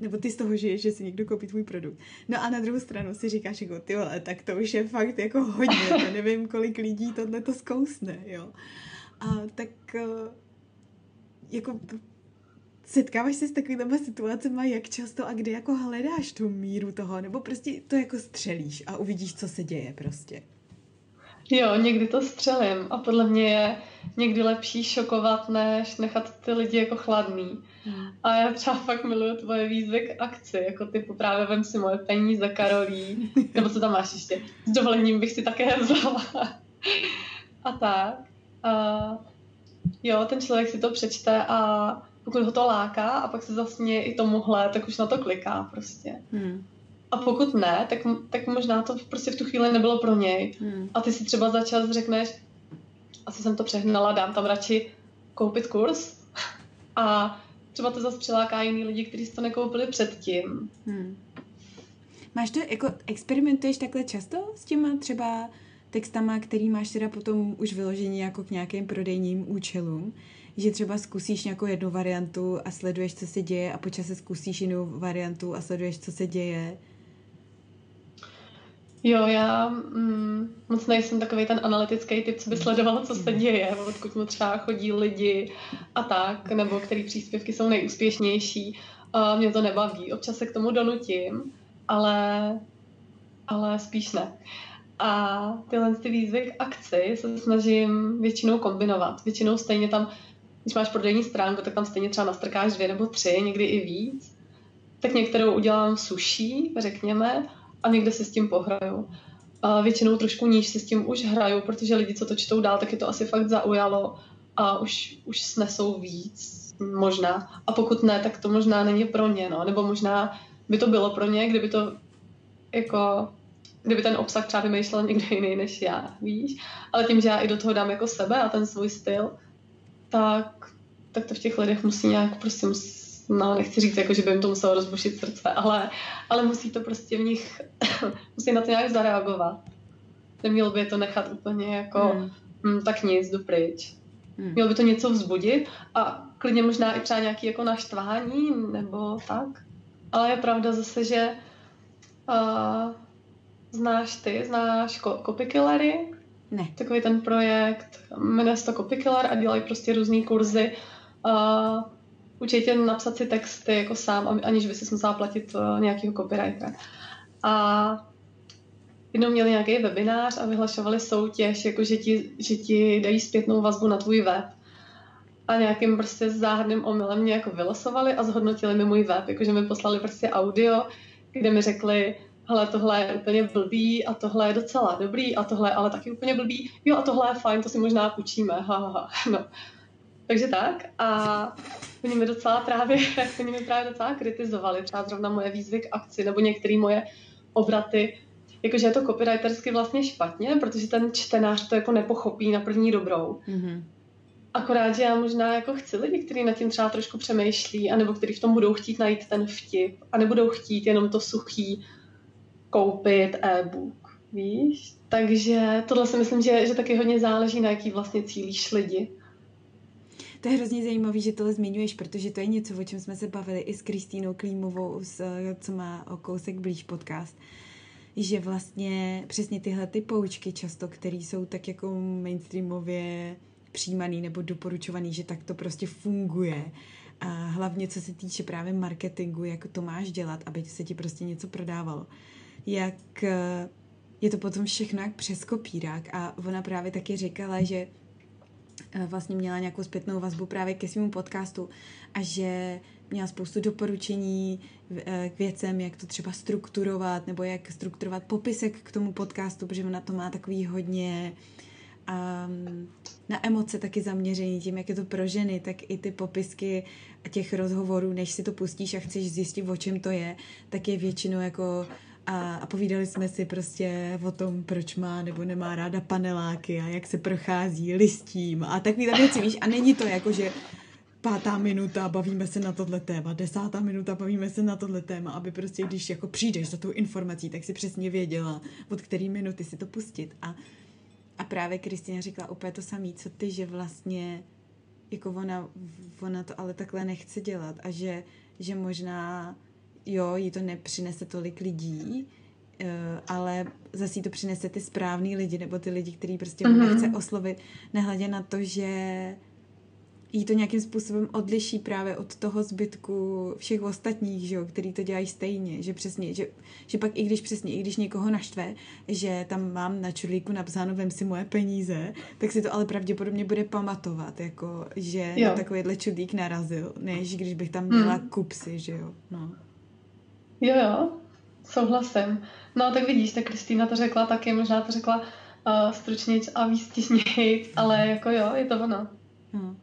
Nebo ty z toho žiješ, že si někdo koupí tvůj produkt. No a na druhou stranu si říkáš jako, ty vole, tak to už je fakt jako hodně, to (laughs) nevím, kolik lidí tohle to zkousne, jo? A tak eh, jako setkáváš se s takovými situacemi, jak často a kdy jako hledáš tu míru toho, nebo prostě to jako střelíš a uvidíš, co se děje prostě? Jo, někdy to střelím a podle mě je někdy lepší šokovat, než nechat ty lidi jako chladný. Hmm. A já třeba fakt miluju tvoje výzvy k akci, jako typu právě vem si moje peníze Karolí, nebo co tam máš ještě, s dovolením bych si také vzala. a tak. A jo, ten člověk si to přečte a pokud ho to láká a pak se zasměje i tomuhle, tak už na to kliká prostě. Hmm. A pokud ne, tak, tak možná to prostě v tu chvíli nebylo pro něj. Hmm. A ty si třeba za čas řekneš, asi jsem to přehnala, dám tam radši koupit kurz a třeba to zase přiláká jiný lidi, kteří to nekoupili předtím. Hmm. Máš to, jako experimentuješ takhle často s těma třeba textama, který máš teda potom už vyložení jako k nějakým prodejním účelům? Že třeba zkusíš nějakou jednu variantu a sleduješ, co se děje a počas se zkusíš jinou variantu a sleduješ, co se děje? Jo, já mm, moc nejsem takový ten analytický typ, co by sledoval, co se děje, odkud mu třeba chodí lidi a tak, nebo který příspěvky jsou nejúspěšnější. Uh, mě to nebaví, občas se k tomu donutím, ale, ale spíš ne. A tyhle ty výzvy k akci se snažím většinou kombinovat. Většinou stejně tam když máš prodejní stránku, tak tam stejně třeba nastrkáš dvě nebo tři, někdy i víc. Tak některou udělám suší, řekněme, a někde se s tím pohraju. A většinou trošku níž se s tím už hraju, protože lidi, co to čtou dál, tak je to asi fakt zaujalo a už, už snesou víc, možná. A pokud ne, tak to možná není pro ně, no. Nebo možná by to bylo pro ně, kdyby to jako kdyby ten obsah třeba vymýšlel někdo jiný než já, víš? Ale tím, že já i do toho dám jako sebe a ten svůj styl, tak, tak to v těch lidech musí nějak prostě, no nechci říct, jako, že by jim to muselo rozbušit srdce, ale, ale musí to prostě v nich, (laughs) musí na to nějak zareagovat. Nemělo by je to nechat úplně jako, hmm. hm, tak nic, jdu pryč. Hmm. Mělo by to něco vzbudit a klidně možná i třeba nějaký jako naštvání nebo tak. Ale je pravda zase, že uh, znáš ty, znáš Copykillery, ne. Takový ten projekt, jmenuje se to Copykiller a dělají prostě různé kurzy. Uh, učí tě napsat si texty jako sám, aniž by si musela platit uh, nějakého copywritera. A jednou měli nějaký webinář a vyhlašovali soutěž, jako že ti, že ti dají zpětnou vazbu na tvůj web. a nějakým prostě záhadným omylem mě jako vylosovali a zhodnotili mi můj web, jakože mi poslali prostě audio, kde mi řekli, hele, tohle je úplně blbý a tohle je docela dobrý a tohle je ale taky úplně blbý, jo a tohle je fajn, to si možná půjčíme, ha, ha, ha. (laughs) No. Takže tak a oni mi docela právě, (laughs) oni mi právě docela kritizovali, třeba zrovna moje výzvy k akci nebo některé moje obraty, jakože je to copywritersky vlastně špatně, protože ten čtenář to jako nepochopí na první dobrou. Mm-hmm. Akorát, že já možná jako chci lidi, kteří nad tím třeba trošku přemýšlí, anebo kteří v tom budou chtít najít ten vtip, a nebudou chtít jenom to suchý koupit e-book, víš? Takže tohle si myslím, že, že taky hodně záleží, na jaký vlastně cílíš lidi. To je hrozně zajímavé, že tohle zmiňuješ, protože to je něco, o čem jsme se bavili i s Kristýnou Klímovou, s, co má o kousek blíž podcast. Že vlastně přesně tyhle ty poučky často, které jsou tak jako mainstreamově přijímaný nebo doporučovaný, že tak to prostě funguje. A hlavně co se týče právě marketingu, jak to máš dělat, aby se ti prostě něco prodávalo. Jak eh, je to potom všechno jak přes kopírák. A ona právě taky říkala, že eh, vlastně měla nějakou zpětnou vazbu právě ke svému podcastu a že měla spoustu doporučení eh, k věcem, jak to třeba strukturovat, nebo jak strukturovat popisek k tomu podcastu, protože ona to má takový hodně um, na emoce taky zaměření, tím, jak je to pro ženy, tak i ty popisky těch rozhovorů, než si to pustíš a chceš zjistit, o čem to je, tak je většinou jako a, a povídali jsme si prostě o tom, proč má nebo nemá ráda paneláky a jak se prochází listím a takovýhle věci, víš, a není to jako, že pátá minuta, bavíme se na tohle téma, desátá minuta, bavíme se na tohle téma, aby prostě, když jako přijdeš za tou informací, tak si přesně věděla, od který minuty si to pustit. A, a právě Kristina říkala úplně to samé, co ty, že vlastně jako ona, ona to ale takhle nechce dělat a že, že možná jo, jí to nepřinese tolik lidí, uh, ale zase jí to přinese ty správný lidi, nebo ty lidi, který prostě mm-hmm. chce oslovit, nehledě na to, že jí to nějakým způsobem odliší právě od toho zbytku všech ostatních, že jo, který to dělají stejně, že přesně, že, že pak i když přesně, i když někoho naštve, že tam mám na čulíku napsáno vem si moje peníze, tak si to ale pravděpodobně bude pamatovat, jako, že jo. na takovýhle čulík narazil, než když bych tam měla hmm. kupsy, že jo, no. Jo, jo, souhlasím. No, tak vidíš, tak Kristýna to řekla taky, možná to řekla uh, stručnějc a výstižnějc, ale jako jo, je to ono. No.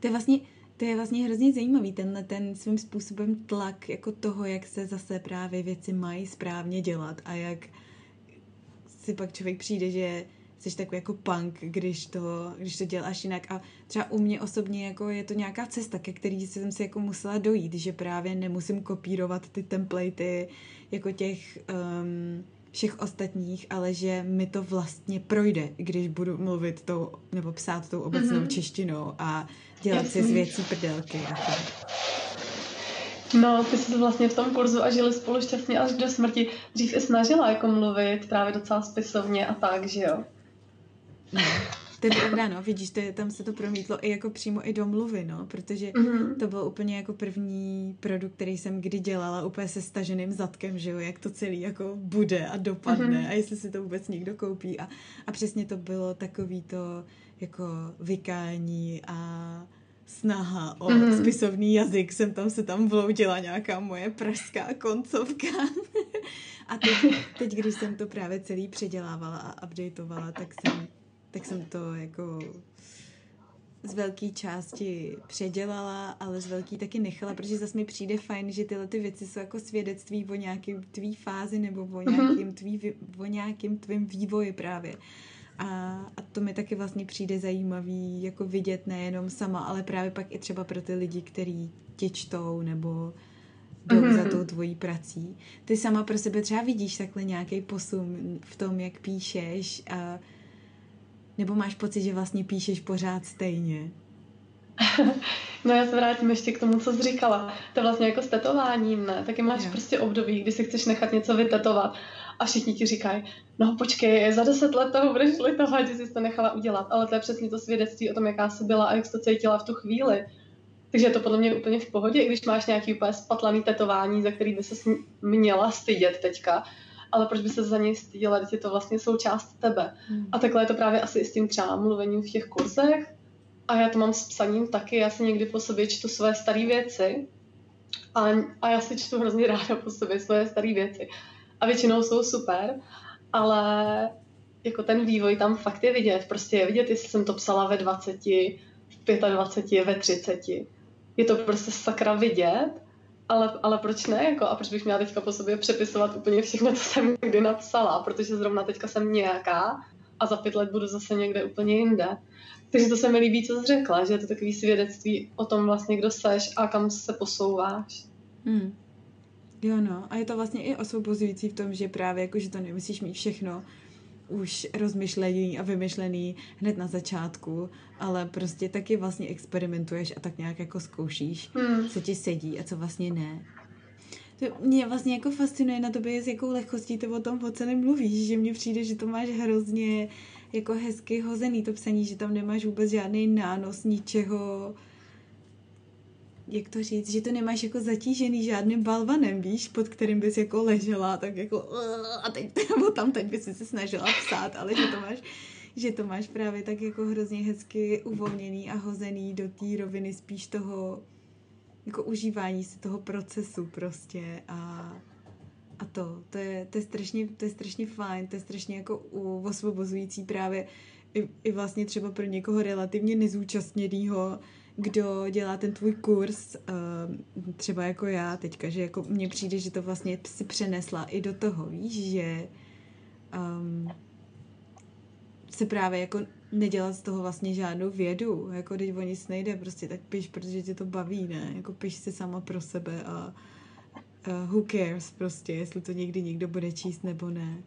To je vlastně, to je vlastně hrozně zajímavý, tenhle ten svým způsobem tlak jako toho, jak se zase právě věci mají správně dělat a jak si pak člověk přijde, že jsi takový jako punk, když to, když to děláš jinak. A třeba u mě osobně jako je to nějaká cesta, ke který jsem si jako musela dojít, že právě nemusím kopírovat ty templatey jako těch um, všech ostatních, ale že mi to vlastně projde, když budu mluvit tou, nebo psát tou obecnou mm-hmm. češtinou a dělat Jasný. si z věcí prdelky. Jako. No, ty jsi vlastně v tom kurzu a žili spolu šťastně až do smrti. Dřív i snažila jako mluvit právě docela spisovně a tak, že jo? To je pravda, no, vidíš, to je, tam se to promítlo i jako přímo i do mluvy, no, protože mm-hmm. to byl úplně jako první produkt, který jsem kdy dělala úplně se staženým zadkem, že jo, jak to celý jako bude a dopadne mm-hmm. a jestli si to vůbec někdo koupí a, a přesně to bylo takový to jako vykání a snaha o mm-hmm. spisovný jazyk, jsem tam se tam vloudila nějaká moje pražská koncovka. (laughs) a teď, teď, když jsem to právě celý předělávala a updateovala, tak jsem tak jsem to jako z velké části předělala, ale z velké taky nechala, protože zase mi přijde fajn, že tyhle ty věci jsou jako svědectví o nějakém tvý fázi nebo o mhm. nějakém, tvý, o nějakém tvým vývoji právě. A, a to mi taky vlastně přijde zajímavý jako vidět nejenom sama, ale právě pak i třeba pro ty lidi, kteří tě čtou nebo jdou mm-hmm. za tou tvojí prací. Ty sama pro sebe třeba vidíš takhle nějaký posun v tom, jak píšeš a nebo máš pocit, že vlastně píšeš pořád stejně? (laughs) no já se vrátím ještě k tomu, co jsi říkala. To vlastně jako s tetováním, ne? Taky máš jo. prostě období, kdy si chceš nechat něco vytetovat a všichni ti říkají, no počkej, za deset let toho budeš litovat, že jsi to nechala udělat. Ale to je přesně to svědectví o tom, jaká jsi byla a jak jsi to cítila v tu chvíli. Takže je to podle mě úplně v pohodě, i když máš nějaký úplně spatlaný tetování, za který by se měla stydět teďka, ale proč by se za něj styděla, když je to vlastně součást tebe. Hmm. A takhle je to právě asi i s tím třeba mluvením v těch kurzech a já to mám s psaním taky, já si někdy po sobě čtu své staré věci a, a já si čtu hrozně ráda po sobě svoje staré věci. A většinou jsou super, ale jako ten vývoj tam fakt je vidět. Prostě je vidět, jestli jsem to psala ve 20, v 25, ve 30. Je to prostě sakra vidět, ale, ale proč ne? Jako, a proč bych měla teďka po sobě přepisovat úplně všechno, co jsem kdy napsala, protože zrovna teďka jsem nějaká a za pět let budu zase někde úplně jinde. Takže to se mi líbí, co jsi řekla, že je to takový svědectví o tom vlastně, kdo seš a kam se posouváš. Hmm. Jo no, a je to vlastně i osvobozující v tom, že právě jako, že to nemusíš mít všechno už rozmyšlený a vymyšlený hned na začátku, ale prostě taky vlastně experimentuješ a tak nějak jako zkoušíš, hmm. co ti sedí a co vlastně ne. To mě vlastně jako fascinuje na tobě, s jakou lehkostí ty o tom celém mluvíš, že mně přijde, že to máš hrozně jako hezky hozený to psaní, že tam nemáš vůbec žádný nános ničeho, jak to říct, že to nemáš jako zatížený žádným balvanem, víš, pod kterým bys jako ležela, tak jako a teď, (laughs) nebo tam teď bys se snažila psát, ale že to máš že to máš právě tak jako hrozně hezky uvolněný a hozený do té roviny spíš toho jako užívání si toho procesu prostě a, a to, to je, to je, strašně, to je strašně fajn, to je strašně jako osvobozující právě i, i vlastně třeba pro někoho relativně nezúčastněného, kdo dělá ten tvůj kurz, uh, třeba jako já teďka, že jako mně přijde, že to vlastně si přenesla i do toho, víš, že um, se právě jako nedělat z toho vlastně žádnou vědu, jako když o nic nejde, prostě tak piš, protože tě to baví, ne, jako piš si sama pro sebe a uh, who cares prostě, jestli to někdy někdo bude číst nebo ne.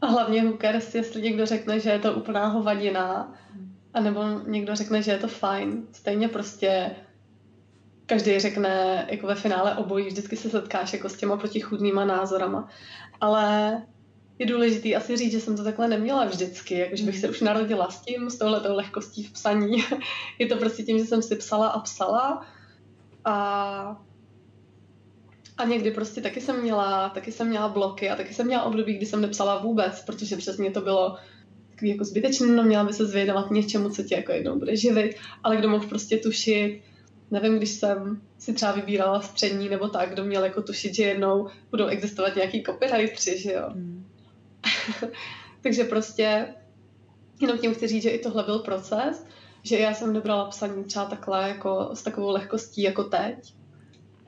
A hlavně cares, jestli někdo řekne, že je to úplná hovadina, a nebo někdo řekne, že je to fajn. Stejně prostě každý řekne jako ve finále obojí, vždycky se setkáš jako s těma protichudnýma názorama. Ale je důležitý asi říct, že jsem to takhle neměla vždycky, jakože bych se už narodila s tím, s touhletou lehkostí v psaní. (laughs) je to prostě tím, že jsem si psala a psala a a někdy prostě taky jsem měla, taky jsem měla bloky a taky jsem měla období, kdy jsem nepsala vůbec, protože přesně to bylo takový jako zbytečný, no měla by se zvědovat něčemu, co tě jako jednou bude živit, ale kdo mohl prostě tušit, nevím, když jsem si třeba vybírala střední nebo tak, kdo měl jako tušit, že jednou budou existovat nějaký copywriteri, že jo. Mm. (laughs) Takže prostě jenom tím chci říct, že i tohle byl proces, že já jsem nebrala psaní třeba takhle jako s takovou lehkostí jako teď,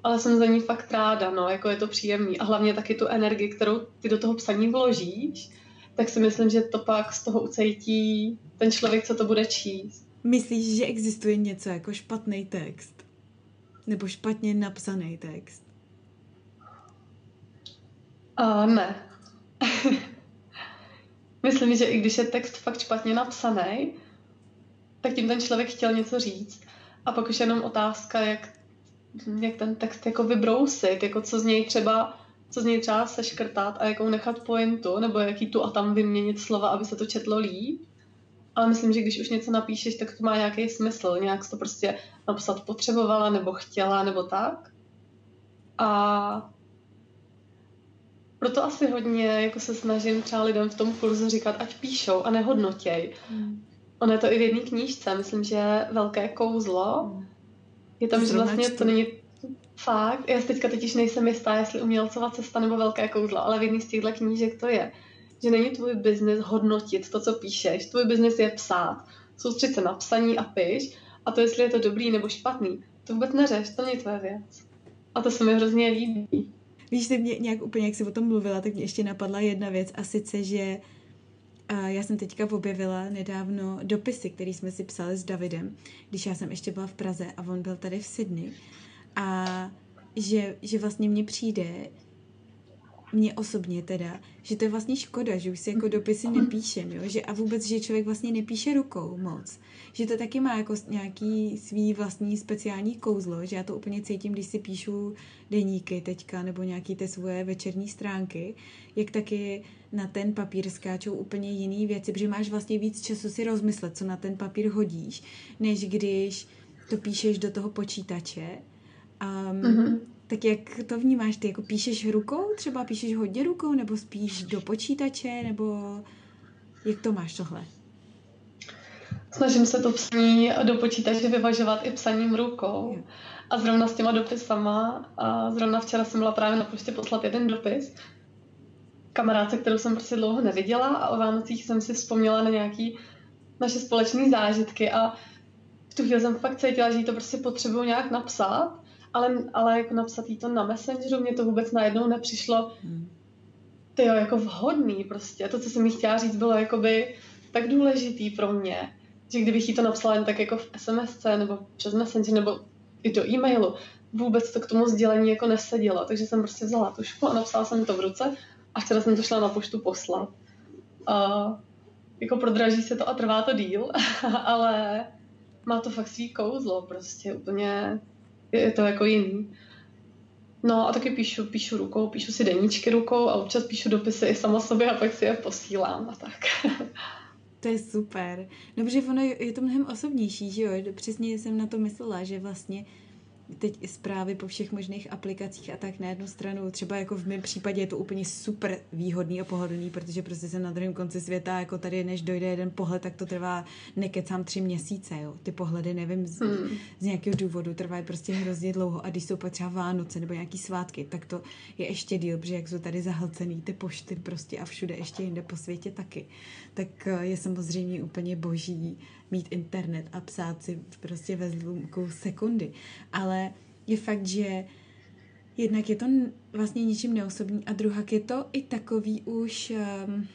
ale jsem za ní fakt ráda, no, jako je to příjemný a hlavně taky tu energii, kterou ty do toho psaní vložíš, tak si myslím, že to pak z toho ucejtí ten člověk, co to bude číst. Myslíš, že existuje něco jako špatný text? Nebo špatně napsaný text? Uh, ne. (laughs) myslím, že i když je text fakt špatně napsaný, tak tím ten člověk chtěl něco říct. A pak už jenom otázka, jak, jak ten text jako vybrousit, jako co z něj třeba co z něj třeba seškrtat a jakou nechat pointu, nebo jaký tu a tam vyměnit slova, aby se to četlo líp. Ale myslím, že když už něco napíšeš, tak to má nějaký smysl. Nějak to prostě napsat potřebovala, nebo chtěla, nebo tak. A proto asi hodně jako se snažím třeba lidem v tom kurzu říkat, ať píšou a nehodnotěj. Hmm. Ono je to i v jedné knížce, myslím, že velké kouzlo. Hmm. Je tam, že vlastně to není Fakt? Já teďka totiž nejsem jistá, jestli umělcová cesta nebo velké kouzlo, ale v jedné z těchto knížek to je. Že není tvůj biznis hodnotit to, co píšeš. Tvůj biznis je psát. Soustřed se na psaní a piš. A to, jestli je to dobrý nebo špatný, to vůbec neřeš, to není tvoje věc. A to se mi hrozně líbí. Víš, že mě nějak úplně, jak jsi o tom mluvila, tak mě ještě napadla jedna věc a sice, že já jsem teďka objevila nedávno dopisy, které jsme si psali s Davidem, když já jsem ještě byla v Praze a on byl tady v Sydney. A že, že vlastně mně přijde, mně osobně teda, že to je vlastně škoda, že už si jako dopisy nepíšem, jo? Že, a vůbec, že člověk vlastně nepíše rukou moc. Že to taky má jako nějaký svý vlastní speciální kouzlo, že já to úplně cítím, když si píšu deníky teďka, nebo nějaký ty svoje večerní stránky, jak taky na ten papír skáčou úplně jiný věci, protože máš vlastně víc času si rozmyslet, co na ten papír hodíš, než když to píšeš do toho počítače Um, mm-hmm. Tak jak to vnímáš ty? Jako píšeš rukou? Třeba píšeš hodně rukou? Nebo spíš do počítače? Nebo jak to máš tohle? snažím se to psaní do počítače vyvažovat i psaním rukou. A zrovna s těma dopisama, a zrovna včera jsem byla právě na poště poslat jeden dopis, kamarádce, kterou jsem prostě dlouho neviděla a o Vánocích jsem si vzpomněla na nějaký naše společné zážitky a v tu chvíli jsem fakt cítila, že jí to prostě potřebuju nějak napsat, ale, ale jako napsat jí to na Messengeru, mě to vůbec najednou nepřišlo hmm. ty jako vhodný prostě. To, co jsem jí chtěla říct, bylo jakoby tak důležitý pro mě, že kdybych jí to napsala jen tak jako v SMS nebo přes Messenger nebo i do e-mailu, vůbec to k tomu sdělení jako nesedělo, takže jsem prostě vzala tušku a napsala jsem to v ruce a včera jsem to šla na poštu poslat. A jako prodraží se to a trvá to díl, (laughs) ale má to fakt svý kouzlo, prostě úplně je to jako jiný. No a taky píšu, píšu rukou, píšu si deníčky rukou a občas píšu dopisy i sama sobě a pak si je posílám a tak. To je super. No, protože ono je to mnohem osobnější, že jo? Přesně jsem na to myslela, že vlastně teď i zprávy po všech možných aplikacích a tak na jednu stranu, třeba jako v mém případě je to úplně super výhodný a pohodlný, protože prostě jsem na druhém konci světa, jako tady, než dojde jeden pohled, tak to trvá nekecám tři měsíce, jo. Ty pohledy, nevím, z, hmm. z nějakého důvodu trvají prostě hrozně dlouho a když jsou pak třeba Vánoce nebo nějaký svátky, tak to je ještě díl, protože jak jsou tady zahlcený ty pošty prostě a všude ještě jinde po světě taky, tak eh, je samozřejmě úplně boží mít internet a psát si prostě ve zlomku sekundy. Ale je fakt, že jednak je to vlastně ničím neosobní a druhak je to i takový už... Um,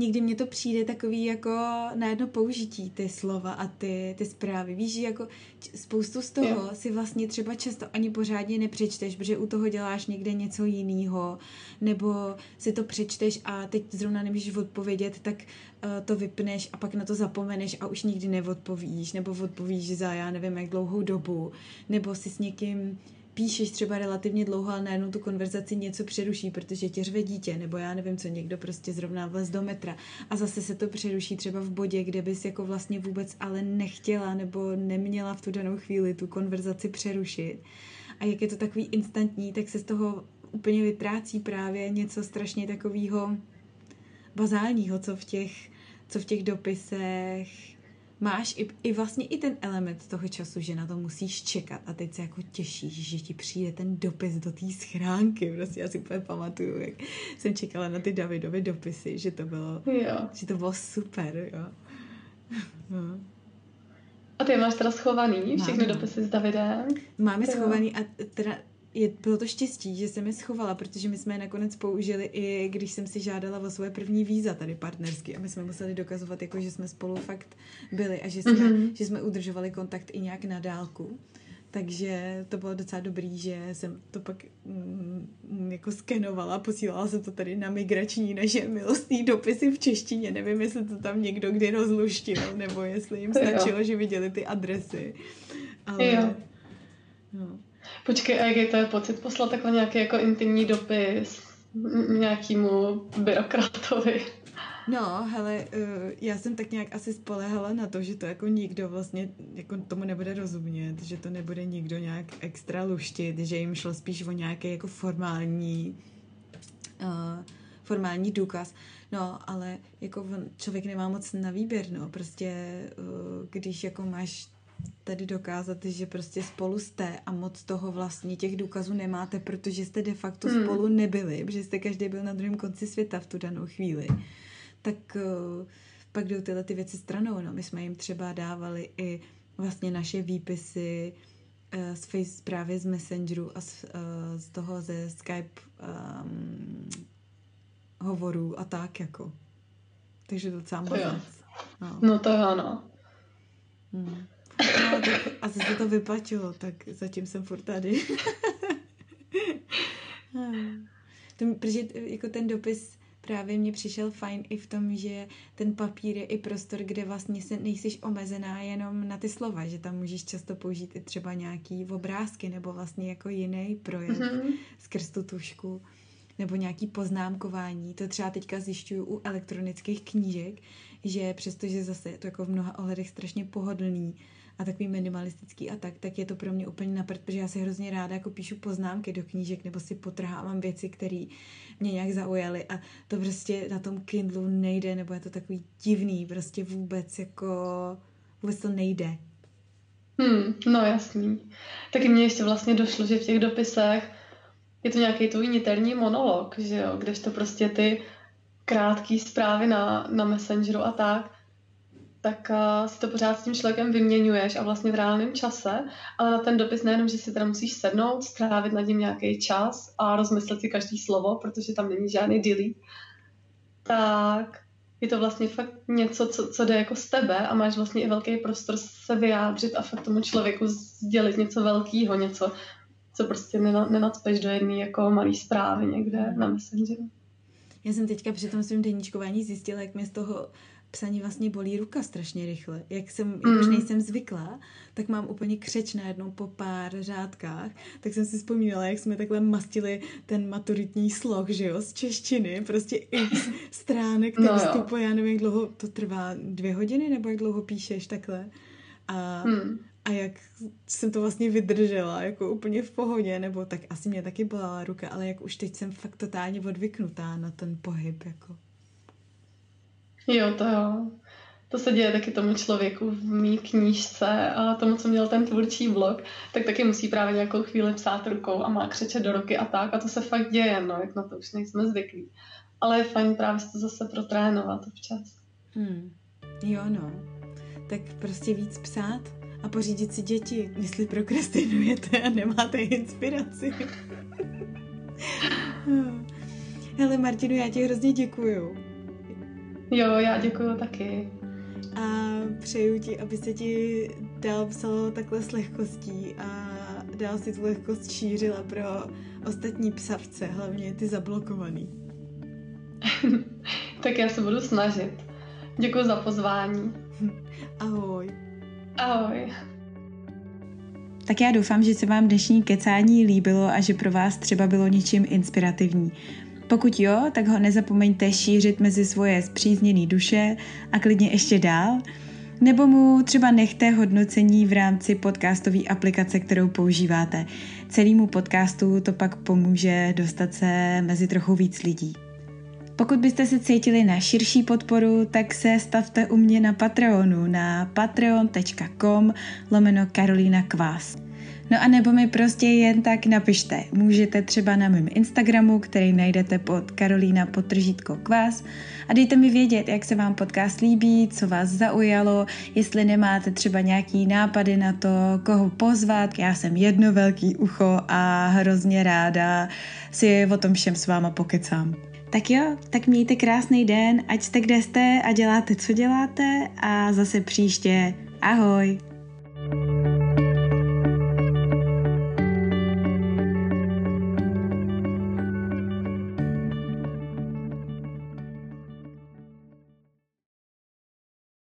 někdy mně to přijde takový jako na jedno použití ty slova a ty, ty zprávy. Víš, že jako spoustu z toho yeah. si vlastně třeba často ani pořádně nepřečteš, protože u toho děláš někde něco jiného, nebo si to přečteš a teď zrovna nemůžeš odpovědět, tak uh, to vypneš a pak na to zapomeneš a už nikdy neodpovíš, nebo odpovíš za já nevím jak dlouhou dobu, nebo si s někým píšeš třeba relativně dlouho, ale najednou tu konverzaci něco přeruší, protože tě řve dítě, nebo já nevím co, někdo prostě zrovna vlez do metra a zase se to přeruší třeba v bodě, kde bys jako vlastně vůbec ale nechtěla nebo neměla v tu danou chvíli tu konverzaci přerušit. A jak je to takový instantní, tak se z toho úplně vytrácí právě něco strašně takového bazálního, co v těch, co v těch dopisech máš i, i vlastně i ten element toho času, že na to musíš čekat a teď se jako těšíš, že ti přijde ten dopis do té schránky. Prostě já si úplně pamatuju, jak jsem čekala na ty Davidovy dopisy, že to bylo, jo. že to bylo super, jo. No. A ty máš teda schovaný všechny Máme. dopisy s Davidem? Máme jo. schovaný a teda je, bylo to štěstí, že jsem je schovala, protože my jsme je nakonec použili i když jsem si žádala o svoje první víza tady partnersky a my jsme museli dokazovat, jako, že jsme spolu fakt byli a že jsme, mm-hmm. že jsme udržovali kontakt i nějak na dálku. Takže to bylo docela dobrý, že jsem to pak mm, jako skenovala, posílala jsem to tady na migrační naše milostní dopisy v češtině. Nevím, jestli to tam někdo kdy rozluštil, nebo jestli jim (laughs) stačilo, že viděli ty adresy. Ale, jo. No. Počkej, a jaký to je pocit poslat takhle nějaký jako intimní dopis nějakému byrokratovi? No, hele, uh, já jsem tak nějak asi spolehala na to, že to jako nikdo vlastně jako tomu nebude rozumět, že to nebude nikdo nějak extra luštit, že jim šlo spíš o nějaký jako formální uh, formální důkaz. No, ale jako člověk nemá moc na výběr, no, prostě uh, když jako máš tady dokázat, že prostě spolu jste a moc toho vlastně těch důkazů nemáte, protože jste de facto hmm. spolu nebyli, protože jste každý byl na druhém konci světa v tu danou chvíli. Tak uh, pak jdou tyhle ty věci stranou. No. My jsme jim třeba dávali i vlastně naše výpisy uh, z Face právě z Messengeru a z, uh, z toho ze Skype um, hovorů a tak jako. Takže docela moc. No. no to ano. Hmm. No, tak asi se to vyplatilo, tak zatím jsem furt tady. (laughs) to, protože jako ten dopis právě mě přišel fajn i v tom, že ten papír je i prostor, kde vlastně se nejsiš omezená jenom na ty slova, že tam můžeš často použít i třeba nějaký obrázky nebo vlastně jako jiný projev mm-hmm. skrz tu tušku nebo nějaký poznámkování. To třeba teďka zjišťuju u elektronických knížek, že přestože zase je to jako v mnoha ohledech strašně pohodlný, a takový minimalistický a tak, tak je to pro mě úplně napřed, protože já si hrozně ráda jako píšu poznámky do knížek nebo si potrhávám věci, které mě nějak zaujaly a to prostě na tom Kindlu nejde, nebo je to takový divný, prostě vůbec jako, vůbec to nejde. Hmm, no jasný. Taky mně ještě vlastně došlo, že v těch dopisech je to nějaký tvůj niterní monolog, že jo, to prostě ty krátké zprávy na, na Messengeru a tak, tak uh, si to pořád s tím člověkem vyměňuješ a vlastně v reálném čase, ale na ten dopis nejenom, že si teda musíš sednout, strávit nad ním nějaký čas a rozmyslet si každý slovo, protože tam není žádný delete, tak je to vlastně fakt něco, co, co jde jako z tebe a máš vlastně i velký prostor se vyjádřit a fakt tomu člověku sdělit něco velkého, něco, co prostě nenacpeš do jedné jako malé zprávy někde na Messengeru. Já jsem teďka při tom svém deníčkování zjistila, jak mě z toho psaní vlastně bolí ruka strašně rychle. Jak, jsem, jak mm. už nejsem zvyklá, tak mám úplně křeč najednou po pár řádkách. Tak jsem si vzpomínala, jak jsme takhle mastili ten maturitní sloh, že jo, z češtiny. Prostě x stránek textu no já nevím, jak dlouho to trvá, dvě hodiny, nebo jak dlouho píšeš takhle. A, mm. a jak jsem to vlastně vydržela, jako úplně v pohodě, nebo tak asi mě taky bolela ruka, ale jak už teď jsem fakt totálně odvyknutá na ten pohyb, jako. Jo, to jo. To se děje taky tomu člověku v mý knížce a tomu, co měl ten tvůrčí blog, tak taky musí právě nějakou chvíli psát rukou a má křeče do roky a tak. A to se fakt děje, no, jak na to už nejsme zvyklí. Ale je fajn právě to zase protrénovat občas. Hmm. Jo, no. Tak prostě víc psát a pořídit si děti, jestli prokrastinujete a nemáte inspiraci. (laughs) Hele Martinu, já ti hrozně děkuju. Jo, já děkuju taky. A přeju ti, aby se ti dál psalo takhle s lehkostí a dál si tu lehkost šířila pro ostatní psavce, hlavně ty zablokovaný. (laughs) tak já se budu snažit. Děkuji za pozvání. (laughs) Ahoj. Ahoj. Tak já doufám, že se vám dnešní kecání líbilo a že pro vás třeba bylo něčím inspirativní. Pokud jo, tak ho nezapomeňte šířit mezi svoje zpřízněné duše a klidně ještě dál. Nebo mu třeba nechte hodnocení v rámci podcastové aplikace, kterou používáte. Celému podcastu to pak pomůže dostat se mezi trochu víc lidí. Pokud byste se cítili na širší podporu, tak se stavte u mě na Patreonu na patreon.com lomeno Karolína Kvás. No a nebo mi prostě jen tak napište. Můžete třeba na mém Instagramu, který najdete pod Karolína potržítko kvás a dejte mi vědět, jak se vám podcast líbí, co vás zaujalo, jestli nemáte třeba nějaký nápady na to, koho pozvat. Já jsem jedno velký ucho a hrozně ráda si o tom všem s váma pokecám. Tak jo, tak mějte krásný den, ať jste kde jste a děláte, co děláte a zase příště. Ahoj!